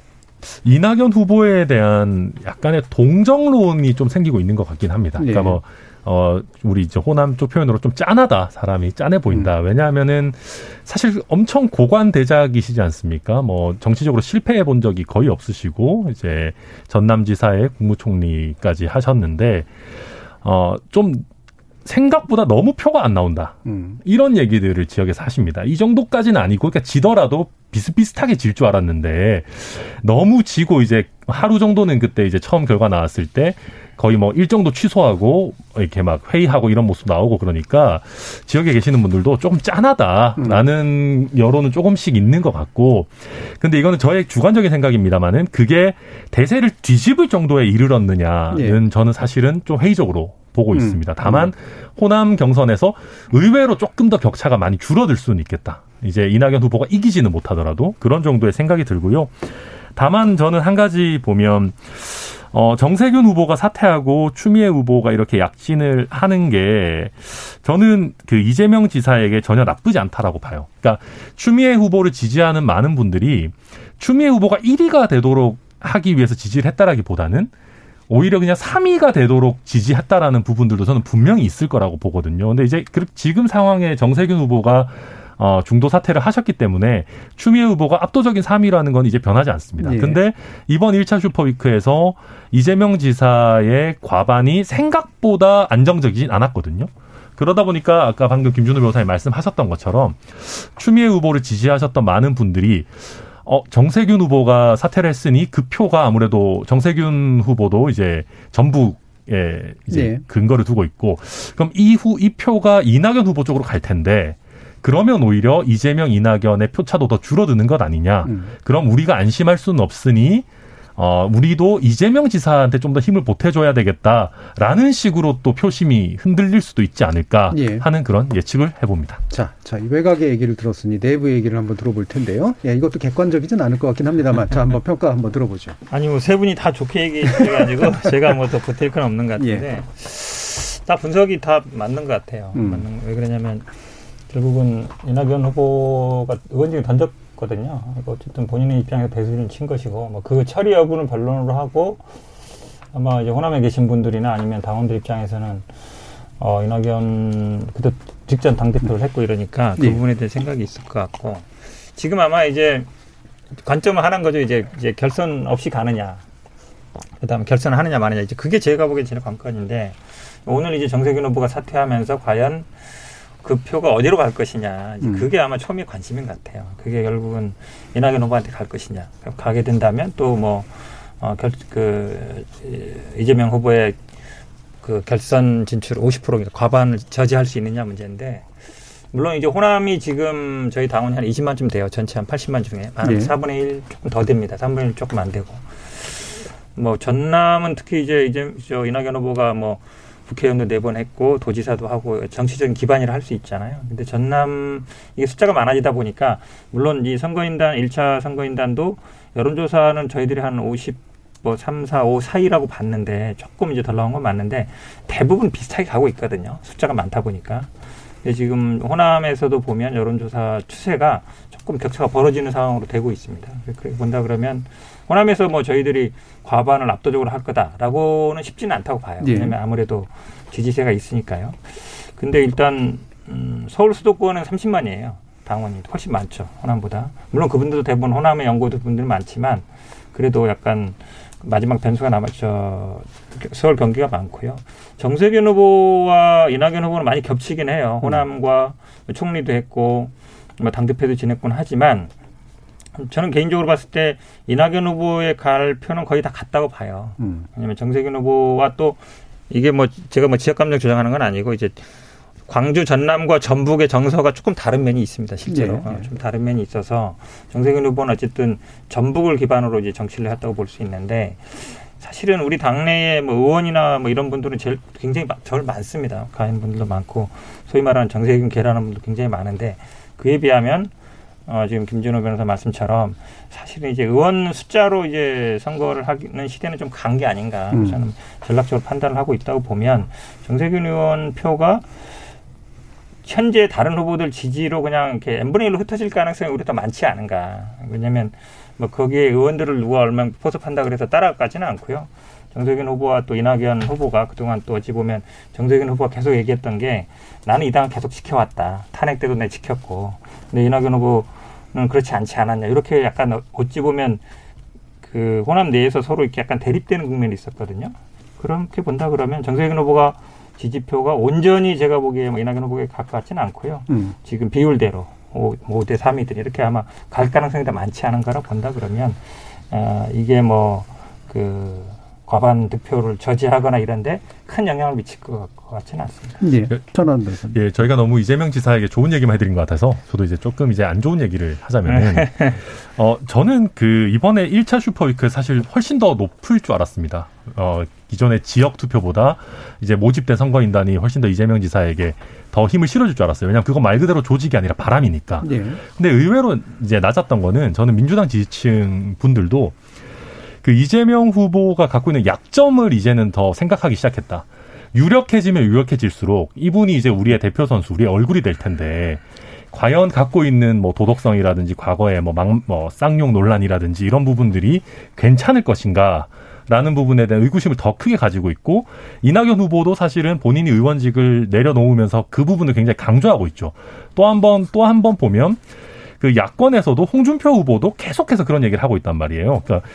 이낙연 후보에 대한 약간의 동정론이 좀 생기고 있는 것 같긴 합니다. 그러니까 네. 뭐 어, 우리 이제 호남 쪽 표현으로 좀 짠하다. 사람이 짠해 보인다. 음. 왜냐하면은 사실 엄청 고관 대작이시지 않습니까? 뭐 정치적으로 실패해 본 적이 거의 없으시고 이제 전남지사의 국무총리까지 하셨는데 어, 좀 생각보다 너무 표가 안 나온다. 음. 이런 얘기들을 지역에서 하십니다. 이 정도까지는 아니고, 그러니까 지더라도 비슷비슷하게 질 줄 알았는데, 너무 지고 이제 하루 정도는 그때 이제 처음 결과 나왔을 때, 거의 뭐 일정도 취소하고 이렇게 막 회의하고 이런 모습 나오고 그러니까 지역에 계시는 분들도 조금 짠하다라는 음. 여론은 조금씩 있는 것 같고 근데 이거는 저의 주관적인 생각입니다만은 그게 대세를 뒤집을 정도에 이르렀느냐는 예. 저는 사실은 좀 회의적으로 보고 음. 있습니다. 다만 음. 호남 경선에서 의외로 조금 더 격차가 많이 줄어들 수는 있겠다. 이제 이낙연 후보가 이기지는 못하더라도 그런 정도의 생각이 들고요. 다만 저는 한 가지 보면 어, 정세균 후보가 사퇴하고 추미애 후보가 이렇게 약진을 하는 게 저는 그 이재명 지사에게 전혀 나쁘지 않다라고 봐요. 그러니까 추미애 후보를 지지하는 많은 분들이 추미애 후보가 1위가 되도록 하기 위해서 지지를 했다라기보다는 오히려 그냥 3위가 되도록 지지했다라는 부분들도 저는 분명히 있을 거라고 보거든요. 근데 이제 그 지금 상황에 정세균 후보가 어, 중도 사퇴를 하셨기 때문에 추미애 후보가 압도적인 3위라는 건 이제 변하지 않습니다. 예. 근데 이번 1차 슈퍼위크에서 이재명 지사의 과반이 생각보다 안정적이진 않았거든요. 그러다 보니까 아까 방금 김준호 변호사님 말씀하셨던 것처럼 추미애 후보를 지지하셨던 많은 분들이 어, 정세균 후보가 사퇴를 했으니 그 표가 아무래도 정세균 후보도 이제 전북 에 이제 네. 근거를 두고 있고 그럼 이후 이 표가 이낙연 후보 쪽으로 갈 텐데 그러면 오히려 이재명 이낙연의 표차도 더 줄어드는 것 아니냐. 음. 그럼 우리가 안심할 수는 없으니 어, 우리도 이재명 지사한테 좀 더 힘을 보태줘야 되겠다라는 식으로 또 표심이 흔들릴 수도 있지 않을까 예. 하는 그런 예측을 해봅니다. 자, 자, 이 외곽의 얘기를 들었으니 내부 얘기를 한번 들어볼 텐데요. 예, 이것도 객관적이진 않을 것 같긴 합니다만, 자, 한번 평가 한번 들어보죠. 아니, 뭐 세 분이 다 좋게 얘기해가지고 제가 뭐 더 보탤 건 없는 것 같은데 예. 다 분석이 다 맞는 것 같아요. 음. 맞는, 왜 그러냐면 결국은 이낙연 후보가 의원직을 던졌거든요. 어쨌든 본인의 입장에서 배수진을 친 것이고, 뭐 그 처리 여부는 변론으로 하고, 아마 이제 호남에 계신 분들이나 아니면 당원들 입장에서는 어, 이낙연 그때 직전 당 대표를 했고 이러니까 그 네. 부분에 대해 생각이 있을 것 같고 지금 아마 이제 관점을 하는 거죠. 이제 이제 결선 없이 가느냐, 그다음에 결선을 하느냐 마느냐 이제 그게 제가 보기엔 제일 관건인데 오늘 이제 정세균 후보가 사퇴하면서 과연 그 표가 어디로 갈 것이냐. 음. 그게 아마 초미 관심인 것 같아요. 그게 결국은 이낙연 후보한테 갈 것이냐. 가게 된다면 또 뭐, 어, 결, 그, 이재명 후보의 그 결선 진출 50% 과반을 저지할 수 있느냐 문제인데, 물론 이제 호남이 지금 저희 당원이 한 20만쯤 돼요. 전체 한 80만 중에. 한 네. 4분의 1 조금 더 됩니다. 3분의 1 조금 안 되고. 뭐 전남은 특히 이제 이제 저 이낙연 후보가 뭐 국회의원도 네 번 했고 도지사도 하고 정치적인 기반이라 할 수 있잖아요. 근데 전남 이게 숫자가 많아지다 보니까 물론 이 선거인단 1차 선거인단도 여론조사는 저희들이 한 50, 뭐 3, 4, 5 사이라고 봤는데 조금 이제 덜 나온 건 맞는데 대부분 비슷하게 가고 있거든요. 숫자가 많다 보니까. 근데 지금 호남에서도 보면 여론조사 추세가 조금 격차가 벌어지는 상황으로 되고 있습니다. 그렇게 본다 그러면 호남에서 뭐 저희들이 과반을 압도적으로 할 거다라고는 쉽지는 않다고 봐요. 예. 왜냐하면 아무래도 지지세가 있으니까요. 근데 일단 음, 서울 수도권은 30만이에요. 당원이 훨씬 많죠. 호남보다. 물론 그분들도 대부분 호남의 연고도 분들 많지만 그래도 약간 마지막 변수가 남았죠. 서울 경기가 많고요. 정세균 후보와 이낙연 후보는 많이 겹치긴 해요. 호남과 총리도 했고 뭐 당대표도 지냈곤 하지만 저는 개인적으로 봤을 때 이낙연 후보의 갈 표는 거의 다 같다고 봐요. 음. 왜냐하면 정세균 후보와 또 이게 뭐 제가 뭐 지역 감정 조장하는 건 아니고 이제 광주 전남과 전북의 정서가 조금 다른 면이 있습니다. 실제로 네, 네. 어, 좀 다른 면이 있어서 정세균 후보는 어쨌든 전북을 기반으로 이제 정치를 했다고 볼 수 있는데 사실은 우리 당내에 뭐 의원이나 뭐 이런 분들은 제일 굉장히 절 많습니다. 가인 분들도 많고 소위 말하는 정세균 계라는 분도 굉장히 많은데 그에 비하면 어, 지금 김준호 변호사 말씀처럼 사실은 이제 의원 숫자로 이제 선거를 하는 시대는 좀 간 게 아닌가 음. 저는 전략적으로 판단을 하고 있다고 보면 정세균 의원 표가 현재 다른 후보들 지지로 그냥 이렇게 n분의 1로 흩어질 가능성이 우리 더 많지 않은가. 왜냐면 뭐 거기에 의원들을 누가 얼마나 포섭한다 그래서 따라가지는 않고요. 정세균 후보와 또 이낙연 후보가 그동안 또 어찌 보면 정세균 후보가 계속 얘기했던 게 나는 이 당을 계속 지켜왔다. 탄핵 때도 내 지켰고. 근데 이낙연 후보는 그렇지 않지 않았냐. 이렇게 약간 어찌 보면 그 호남 내에서 서로 이렇게 약간 대립되는 국면이 있었거든요. 그렇게 본다 그러면 정세균 후보가 지지표가 온전히 제가 보기에 뭐 이낙연 후보에 가깝지는 않고요. 음. 지금 비율대로 5, 5대 3이든 이렇게 아마 갈 가능성이 더 많지 않은가라 본다 그러면 어, 이게 뭐그 과반 득표를 저지하거나 이런데 큰 영향을 미칠 것 같지는 않습니다. 예, 전환 예, 저희가 너무 이재명 지사에게 좋은 얘기만 해드린 것 같아서 저도 이제 조금 이제 안 좋은 얘기를 하자면은 어 저는 그 이번에 1차 슈퍼위크 사실 훨씬 더 높을 줄 알았습니다. 어 기존의 지역 투표보다 이제 모집된 선거인단이 훨씬 더 이재명 지사에게 더 힘을 실어줄 줄 알았어요. 왜냐하면 그거 말 그대로 조직이 아니라 바람이니까. 네. 근데 의외로 이제 낮았던 거는 저는 민주당 지지층 분들도 그 이재명 후보가 갖고 있는 약점을 이제는 더 생각하기 시작했다. 유력해지면 유력해질수록 이분이 이제 우리의 대표 선수, 우리의 얼굴이 될 텐데 과연 갖고 있는 뭐 도덕성이라든지 과거의 뭐, 막, 뭐 쌍용 논란이라든지 이런 부분들이 괜찮을 것인가 라는 부분에 대한 의구심을 더 크게 가지고 있고 이낙연 후보도 사실은 본인이 의원직을 내려놓으면서 그 부분을 굉장히 강조하고 있죠. 또 한 번 또 한 번 보면 그 야권에서도 홍준표 후보도 계속해서 그런 얘기를 하고 있단 말이에요. 그러니까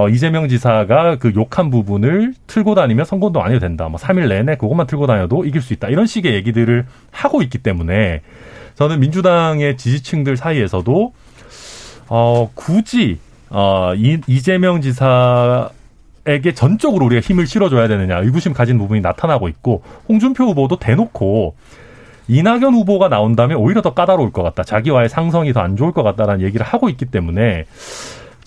어, 이재명 지사가 그 욕한 부분을 틀고 다니면 선거도 안 해도 된다. 뭐 3일 내내 그것만 틀고 다녀도 이길 수 있다. 이런 식의 얘기들을 하고 있기 때문에 저는 민주당의 지지층들 사이에서도 어, 굳이 어, 이, 이재명 지사 에게 전적으로 우리가 힘을 실어줘야 되느냐 의구심 가진 부분이 나타나고 있고 홍준표 후보도 대놓고 이낙연 후보가 나온다면 오히려 더 까다로울 것 같다. 자기와의 상성이 더 안 좋을 것 같다라는 얘기를 하고 있기 때문에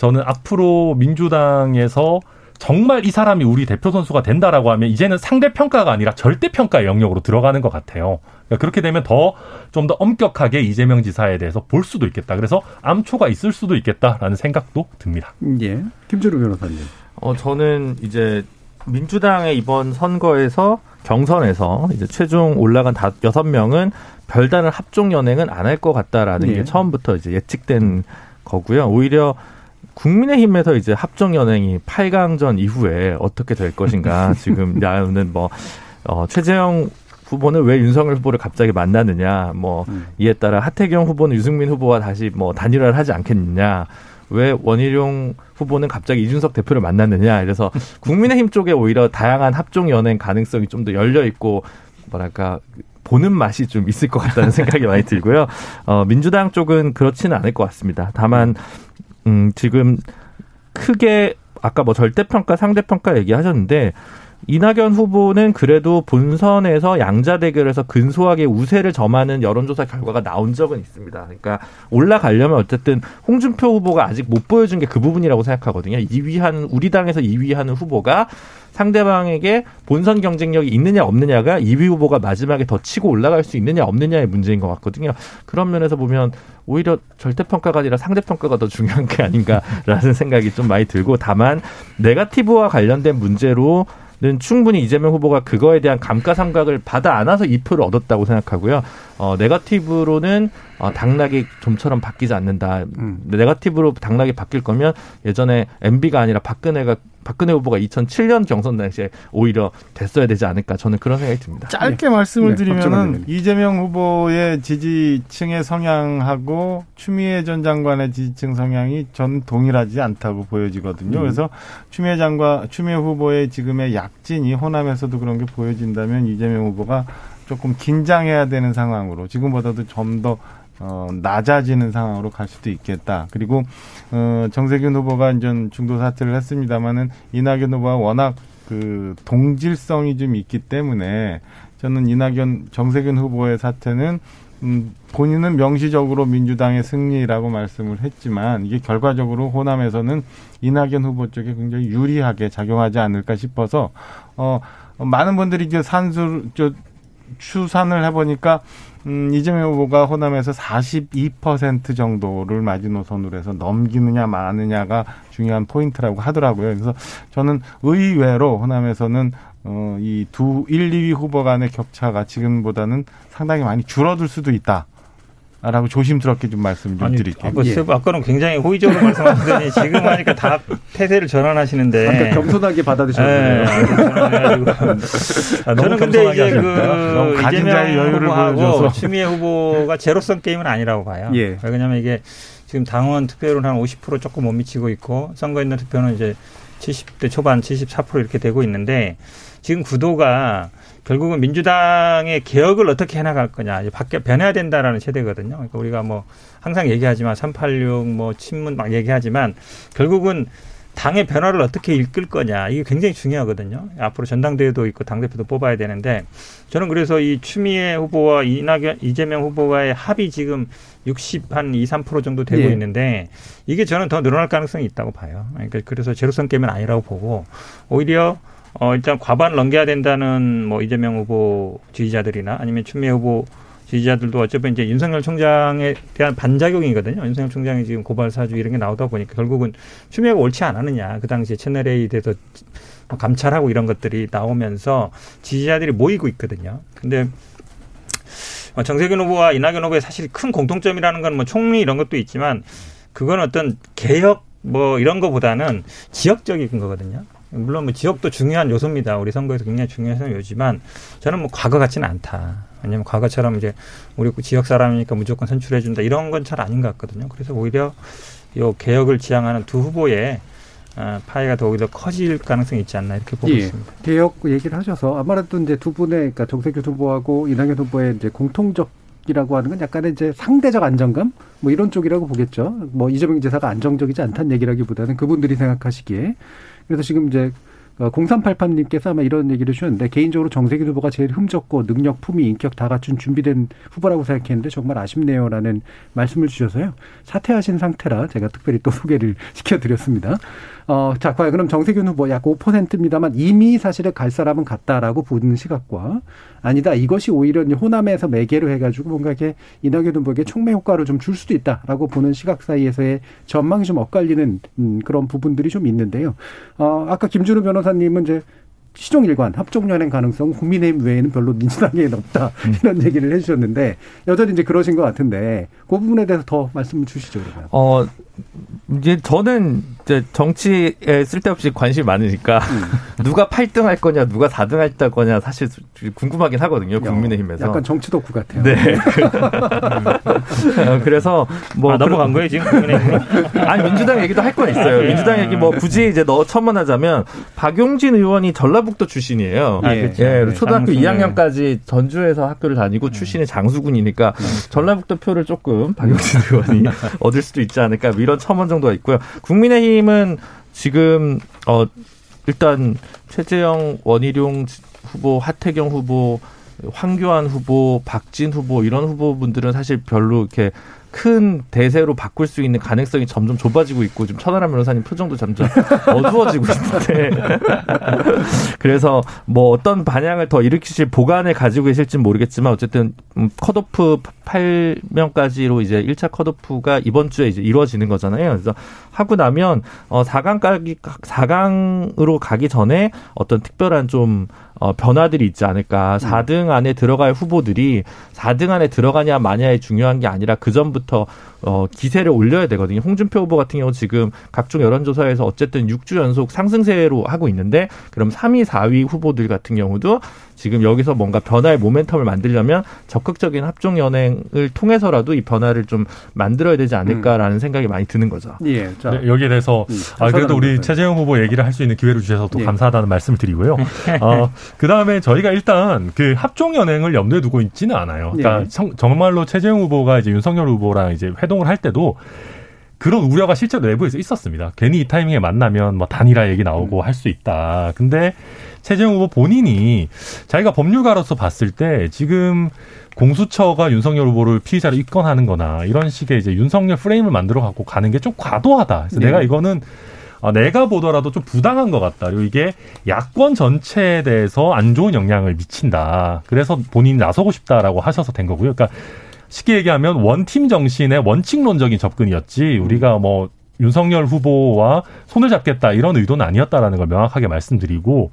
저는 앞으로 민주당에서 정말 이 사람이 우리 대표 선수가 된다라고 하면 이제는 상대 평가가 아니라 절대 평가의 영역으로 들어가는 것 같아요. 그러니까 그렇게 되면 더 좀더 엄격하게 이재명 지사에 대해서 볼 수도 있겠다. 그래서 암초가 있을 수도 있겠다라는 생각도 듭니다. 예, 김주루 변호사님. 어, 저는 이제 민주당의 이번 선거에서 경선에서 이제 최종 올라간 다 여섯 명은 별다른 합종 연행은 안 할 것 같다라는 네. 게 처음부터 이제 예측된 거고요. 오히려 국민의힘에서 이제 합종 연행이 8강전 이후에 어떻게 될 것인가 지금 야는 뭐 어, 최재형 후보는 왜 윤석열 후보를 갑자기 만나느냐 뭐 음. 이에 따라 하태경 후보는 유승민 후보와 다시 뭐 단일화를 하지 않겠느냐 왜 원희룡 후보는 갑자기 이준석 대표를 만났느냐. 이래서 국민의힘 쪽에 오히려 다양한 합종 연행 가능성이 좀 더 열려 있고 뭐랄까 보는 맛이 좀 있을 것 같다는 생각이 많이 들고요. 어, 민주당 쪽은 그렇지는 않을 것 같습니다. 다만 음, 지금 크게 아까 뭐 절대평가, 상대평가 얘기하셨는데 이낙연 후보는 그래도 본선에서 양자 대결에서 근소하게 우세를 점하는 여론조사 결과가 나온 적은 있습니다. 그러니까 올라가려면 어쨌든 홍준표 후보가 아직 못 보여준 게 그 부분이라고 생각하거든요. 2위 하는 우리 당에서 2위 하는 후보가 상대방에게 본선 경쟁력이 있느냐 없느냐가 2위 후보가 마지막에 더 치고 올라갈 수 있느냐 없느냐의 문제인 것 같거든요. 그런 면에서 보면 오히려 절대 평가가 아니라 상대 평가가 더 중요한 게 아닌가라는 생각이 좀 많이 들고 다만 네가티브와 관련된 문제로 는 충분히 이재명 후보가 그거에 대한 감가상각을 받아 안아서 2표를 얻었다고 생각하고요. 어, 네거티브로는 어, 당락이 좀처럼 바뀌지 않는다. 음. 네거티브로 당락이 바뀔 거면 예전에 MB가 아니라 박근혜가 박근혜 후보가 2007년 경선 당시에 오히려 됐어야 되지 않을까 저는 그런 생각이 듭니다. 짧게 네. 말씀을 네, 드리면은 이재명 후보의 지지층의 성향하고 추미애 전 장관의 지지층 성향이 전 동일하지 않다고 보여지거든요. 음. 그래서 추미애 장관, 추미애 후보의 지금의 약진이 호남에서도 그런 게 보여진다면 이재명 후보가 조금 긴장해야 되는 상황으로 지금보다도 좀 더 어, 낮아지는 상황으로 갈 수도 있겠다. 그리고 어, 정세균 후보가 이제 중도 사퇴를 했습니다마는 이낙연 후보가 워낙 그 동질성이 좀 있기 때문에 저는 이낙연 정세균 후보의 사퇴는 음, 본인은 명시적으로 민주당의 승리라고 말씀을 했지만 이게 결과적으로 호남에서는 이낙연 후보 쪽에 굉장히 유리하게 작용하지 않을까 싶어서 어 많은 분들이 이제 산술 저 추산을 해보니까 음, 이재명 후보가 호남에서 42% 정도를 마지노선으로 해서 넘기느냐 마느냐가 중요한 포인트라고 하더라고요. 그래서 저는 의외로 호남에서는 어, 이 두 1, 2위 후보 간의 격차가 지금보다는 상당히 많이 줄어들 수도 있다. 라고 조심스럽게 좀 말씀 좀 드릴게요. 아까, 예. 아까는 굉장히 호의적으로 말씀하시더니 지금 하니까 다 태세를 전환하시는데. 아까 겸손하게 받아들이셨네요. 네. 아, 저는 근데 이제 그 이재명 후보하고 추미애 후보가 제로성 게임은 아니라고 봐요. 예. 왜냐하면 이게 지금 당원 투표율은 한 50% 조금 못 미치고 있고 선거 있는 투표는 이제 70대 초반 74% 이렇게 되고 있는데 지금 구도가 결국은 민주당의 개혁을 어떻게 해나갈 거냐, 이제 밖에 변해야 된다라는 세대거든요. 그러니까 우리가 뭐 항상 얘기하지만 386, 뭐 친문 막 얘기하지만 결국은 당의 변화를 어떻게 이끌 거냐 이게 굉장히 중요하거든요. 앞으로 전당대회도 있고 당 대표도 뽑아야 되는데 저는 그래서 이 추미애 후보와 이낙연 이재명 후보와의 합이 지금 60한 2, 3% 정도 되고 예. 있는데 이게 저는 더 늘어날 가능성이 있다고 봐요. 그러니까 그래서 제로성 게임은 아니라고 보고 오히려 어, 일단 과반을 넘겨야 된다는 뭐 이재명 후보 지지자들이나 아니면 추미애 후보 지지자들도 어차피 이제 윤석열 총장에 대한 반작용이거든요. 윤석열 총장이 지금 고발 사주 이런 게 나오다 보니까 결국은 추미애가 옳지 않았느냐. 그 당시에 채널 A에 대해서 감찰하고 이런 것들이 나오면서 지지자들이 모이고 있거든요. 근데 뭐 정세균 후보와 이낙연 후보의 사실 큰 공통점이라는 건 뭐 총리 이런 것도 있지만 그건 어떤 개혁 뭐 이런 거보다는 지역적인 거거든요. 물론 뭐 지역도 중요한 요소입니다. 우리 선거에서 굉장히 중요한 요지만 저는 뭐 과거 같지는 않다. 왜냐하면 과거처럼 이제 우리 지역 사람이니까 무조건 선출해 준다 이런 건 잘 아닌 것 같거든요. 그래서 오히려 요 개혁을 지향하는 두 후보의 어, 파이가 더 오히려 커질 가능성이 있지 않나 이렇게 보고 예. 있습니다. 개혁 얘기를 하셔서 아무래도 이제 두 분의 그러니까 정세균 후보하고 이낙연 후보의 이제 공통적 이라고 하는 건 약간의 이제 상대적 안정감 뭐 이런 쪽이라고 보겠죠. 뭐 이재명 지사가 안정적이지 않다는 얘기라기보다는 그분들이 생각하시기에 그래서 지금 이제 0388님께서 어, 아마 이런 얘기를 주셨는데 개인적으로 정세균 후보가 제일 흠잡고 능력, 품위, 인격 다 갖춘 준비된 후보라고 생각했는데 정말 아쉽네요라는 말씀을 주셔서요. 사퇴하신 상태라 제가 특별히 또 소개를 시켜드렸습니다. 어, 자, 과연 그럼 정세균 후보 약 5%입니다만 이미 사실은 갈 사람은 갔다라고 보는 시각과 아니다. 이것이 오히려 호남에서 매개로 해가지고 뭔가 이렇게 이낙연 후보에게 촉매 효과를 좀 줄 수도 있다라고 보는 시각 사이에서의 전망이 좀 엇갈리는 음, 그런 부분들이 좀 있는데요. 어, 아까 김준우 변호사님은 이제 시종일관 합종연행 가능성 국민의힘 외에는 별로 민주당에는 없다 음. 이런 얘기를 해주셨는데 여전히 이제 그러신 것 같은데 그 부분에 대해서 더 말씀을 주시죠 그러면. 어 이제 저는 이제 정치에 쓸데없이 관심이 많으니까 음. 누가 8등 할 거냐 누가 4등 할 거냐 사실 궁금하긴 하거든요 국민의힘에서. 약간 정치 덕후 같아요. 네. 그래서 뭐 아, 넘어간 거예요 지금 국민의힘. 아니 민주당 얘기도 할 건 있어요. 네. 민주당 얘기 뭐 굳이 이제 너 첨언하자면 박용진 의원이 전라북도 출신이에요. 아, 그렇죠. 예, 네, 초등학교 장수 2학년까지 전주에서 학교를 다니고 출신이 장수군이니까 네. 전라북도 표를 조금 박용진 의원이 얻을 수도 있지 않을까 뭐 이런 첨언 정도가 있고요. 국민의힘은 지금 어 일단 최재형 원희룡 후보, 하태경 후보, 황교안 후보, 박진 후보 이런 후보분들은 사실 별로 이렇게 큰 대세로 바꿀 수 있는 가능성이 점점 좁아지고 있고 좀 천하람 변호사님 표정도 점점 어두워지고 있는데 그래서 뭐 어떤 반향을 더 일으키실 보관을 가지고 계실지는 모르겠지만 어쨌든 음, 컷오프 8명까지로 이제 1차 컷오프가 이번 주에 이제 이루어지는 거잖아요. 그래서 하고 나면 어 4강까지 4강으로 가기 전에 어떤 특별한 좀 어, 변화들이 있지 않을까. 4등 안에 들어갈 후보들이 4등 안에 들어가냐 마냐에 중요한 게 아니라 그 전부터 어, 기세를 올려야 되거든요. 홍준표 후보 같은 경우 지금 각종 여론조사에서 어쨌든 6주 연속 상승세로 하고 있는데 그럼 3위, 4위 후보들 같은 경우도 지금 여기서 뭔가 변화의 모멘텀을 만들려면 적극적인 합종 연행을 통해서라도 이 변화를 좀 만들어야 되지 않을까라는 음. 생각이 많이 드는 거죠. 예. 자. 네, 여기에 대해서 음, 아, 그래도 우리 최재형 후보 얘기를 할 수 있는 기회를 주셔서 또 예. 감사하다는 말씀을 드리고요. 어, 그 다음에 저희가 일단 그 합종 연행을 염두에 두고 있지는 않아요. 그러니까 예. 성, 정말로 최재형 후보가 이제 윤석열 후보랑 이제 회동을 할 때도 그런 우려가 실제로 내부에서 있었습니다. 괜히 이 타이밍에 만나면 뭐 단일화 얘기 나오고 음. 할수 있다. 근데 최재형 후보 본인이 자기가 법률가로서 봤을 때 지금 공수처가 윤석열 후보를 피의자로 입건하는 거나 이런 식의 이제 윤석열 프레임을 만들어 갖고 가는 게 좀 과도하다. 그래서 네. 내가 이거는 어, 내가 보더라도 좀 부당한 것 같다. 그리고 이게 야권 전체에 대해서 안 좋은 영향을 미친다. 그래서 본인이 나서고 싶다라고 하셔서 된 거고요. 그러니까 쉽게 얘기하면 원팀 정신의 원칙론적인 접근이었지 우리가 뭐 윤석열 후보와 손을 잡겠다 이런 의도는 아니었다라는 걸 명확하게 말씀드리고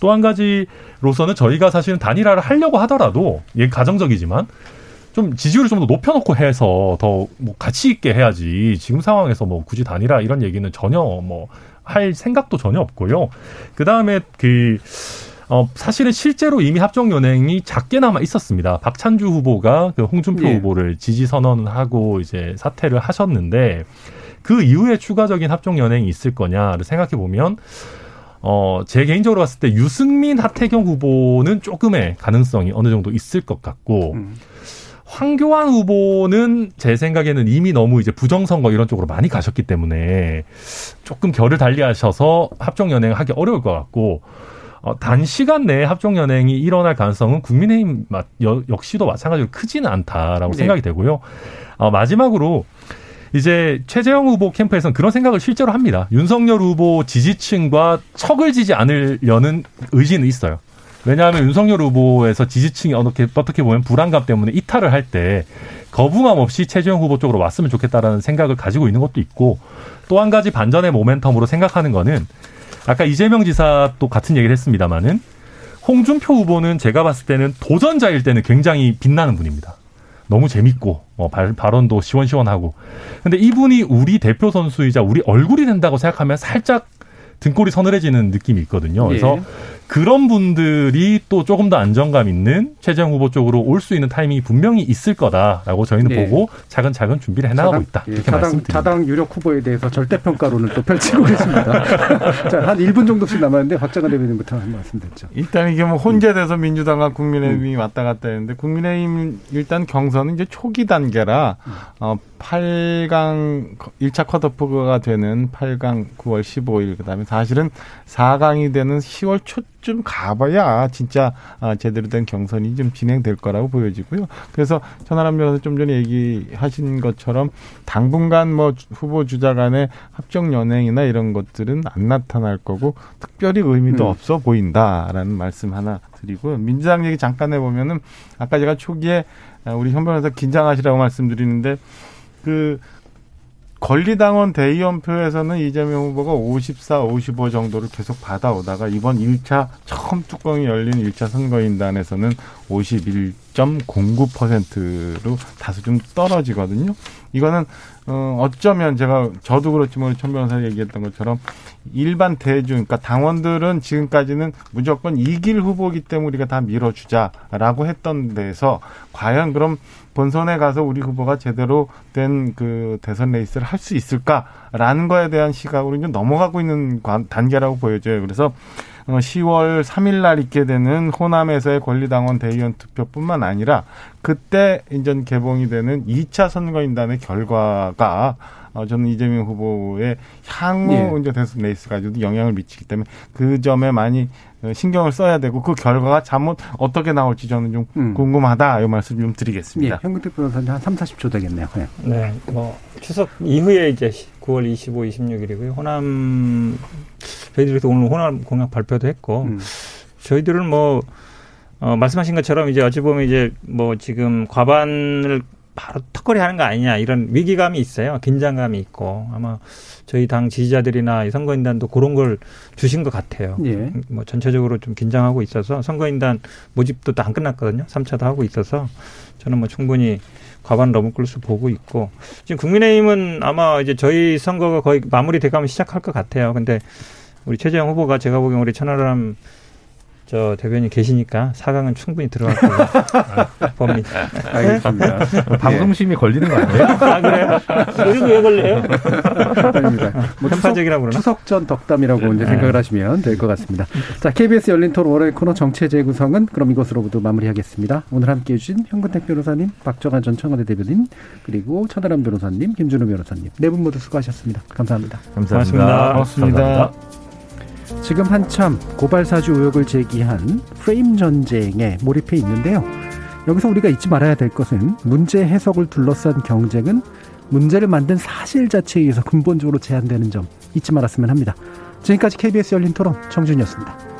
또 한 가지로서는 저희가 사실은 단일화를 하려고 하더라도 이게 가정적이지만 좀 지지율을 좀 더 높여놓고 해서 더 뭐 가치 있게 해야지 지금 상황에서 뭐 굳이 단일화 이런 얘기는 전혀 뭐 할 생각도 전혀 없고요. 그 다음에 그 어, 사실은 실제로 이미 합종 연행이 작게나마 있었습니다. 박찬주 후보가 그 홍준표 예. 후보를 지지 선언하고 이제 사퇴를 하셨는데 그 이후에 추가적인 합종 연행이 있을 거냐를 생각해 보면 어, 제 개인적으로 봤을 때 유승민, 하태경 후보는 조금의 가능성이 어느 정도 있을 것 같고, 음. 황교안 후보는 제 생각에는 이미 너무 이제 부정선거 이런 쪽으로 많이 가셨기 때문에 조금 결을 달리하셔서 합종연행 하기 어려울 것 같고, 어, 단시간 내에 합종연행이 일어날 가능성은 국민의힘 역시도 마찬가지로 크지는 않다라고 네. 생각이 되고요. 어, 마지막으로 이제 최재형 후보 캠프에서는 그런 생각을 실제로 합니다. 윤석열 후보 지지층과 척을 지지 않으려는 의지는 있어요. 왜냐하면 윤석열 후보에서 지지층이 어떻게, 어떻게 보면 불안감 때문에 이탈을 할 때 거부감 없이 최재형 후보 쪽으로 왔으면 좋겠다라는 생각을 가지고 있는 것도 있고 또 한 가지 반전의 모멘텀으로 생각하는 거는 아까 이재명 지사 또 같은 얘기를 했습니다마는 홍준표 후보는 제가 봤을 때는 도전자일 때는 굉장히 빛나는 분입니다. 너무 재밌고 어, 발, 발언도 시원시원하고 근데 이분이 우리 대표 선수이자 우리 얼굴이 된다고 생각하면 살짝 등골이 서늘해지는 느낌이 있거든요. 그래서 예. 그런 분들이 또 조금 더 안정감 있는 최재형 후보 쪽으로 올 수 있는 타이밍이 분명히 있을 거다라고 저희는 네. 보고 차근차근 준비를 해나가고 있다. 예, 이렇게 자당, 자당 유력 후보에 대해서 절대평가론을 또 펼치고 계십니다. 자, 한 1분 정도씩 남았는데 박정환 대변인부터 한 말씀 듣죠. 일단 이게 뭐 혼재돼서 민주당과 국민의힘이 음. 왔다 갔다 했는데 국민의힘 일단 경선은 이제 초기 단계라 음. 어, 8강 1차 컷오프가 되는 8강 9월 15일 그다음에 사실은 4강이 되는 10월 초쯤 가봐야 진짜 아, 제대로 된 경선이 좀 진행될 거라고 보여지고요. 그래서 천하람 변호사 좀 전에 얘기하신 것처럼 당분간 뭐 후보 주자 간의 합정 연행이나 이런 것들은 안 나타날 거고 특별히 의미도 음. 없어 보인다라는 말씀 하나 드리고요. 민주당 얘기 잠깐 해보면은 아까 제가 초기에 우리 현 변호사 긴장하시라고 말씀드리는데 그 권리당원 대의원표에서는 이재명 후보가 54, 55 정도를 계속 받아오다가 이번 1차 처음 뚜껑이 열린 1차 선거인단에서는 51.09%로 다소 좀 떨어지거든요. 이거는 어 어쩌면 제가 저도 그렇지만 천 변호사 얘기했던 것처럼 일반 대중 그러니까 당원들은 지금까지는 무조건 이길 후보기 때문에 우리가 다 밀어주자라고 했던 데서 과연 그럼 본선에 가서 우리 후보가 제대로 된 그 대선 레이스를 할 수 있을까라는 거에 대한 시각으로 이제 넘어가고 있는 단계라고 보여져요. 그래서 10월 어, 3일 날 있게 되는 호남에서의 권리당원 대의원 투표뿐만 아니라 그때 이제 개봉이 되는 2차 선거인단의 결과가 어, 저는 이재명 후보의 향후 예. 이제 대선 레이스 가지고도 영향을 미치기 때문에 그 점에 많이 어, 신경을 써야 되고 그 결과가 잘못 어떻게 나올지 저는 좀 음. 궁금하다 이 말씀 좀 드리겠습니다. 예, 현근택 변호사님 한 3, 40초 되겠네요. 네. 네. 뭐 추석 이후에 이제 9월 25, 26일이고요. 호남 저희들도 오늘 호남 공약 발표도 했고 음. 저희들은 뭐 어, 말씀하신 것처럼 이제 어찌 보면 이제 뭐 지금 과반을 바로 턱걸이 하는 거 아니냐 이런 위기감이 있어요. 긴장감이 있고 아마 저희 당 지지자들이나 선거인단도 그런 걸 주신 것 같아요. 예. 뭐 전체적으로 좀 긴장하고 있어서 선거인단 모집도 또안 끝났거든요. 3차도 하고 있어서 저는 뭐 충분히 과반 넘을 걸로 보고 있고 지금 국민의힘은 아마 이제 저희 선거가 거의 마무리돼가면 시작할 것 같아요. 근데 우리 최재형 후보가 제가 보기엔 우리 천하람 저 대변인 계시니까 사강은 충분히 들어갈 거로 봅니다. 알겠습니다. 방송심이 걸리는 거 아니에요? 아 그래요? 그리고 왜 걸려요? 아닙니다. 뭐 편파적이라고 그러나? 추석 전 덕담이라고 이제 생각을 네. 하시면 될 것 같습니다. 자, KBS 열린 토론 월요일 코너 정체 재구성은 그럼 이것으로 모두 마무리하겠습니다. 오늘 함께해 주신 현근택 변호사님, 박정환 전 청와대 대변인, 그리고 천하람 변호사님, 김준호 변호사님 네 분 모두 수고하셨습니다. 감사합니다. 감사합니다. 고맙습니다. 고맙습니다. 지금 한참 고발사주 의혹을 제기한 프레임 전쟁에 몰입해 있는데요. 여기서 우리가 잊지 말아야 될 것은 문제 해석을 둘러싼 경쟁은 문제를 만든 사실 자체에 의해서 근본적으로 제한되는 점 잊지 말았으면 합니다. 지금까지 KBS 열린 토론 정준이었습니다.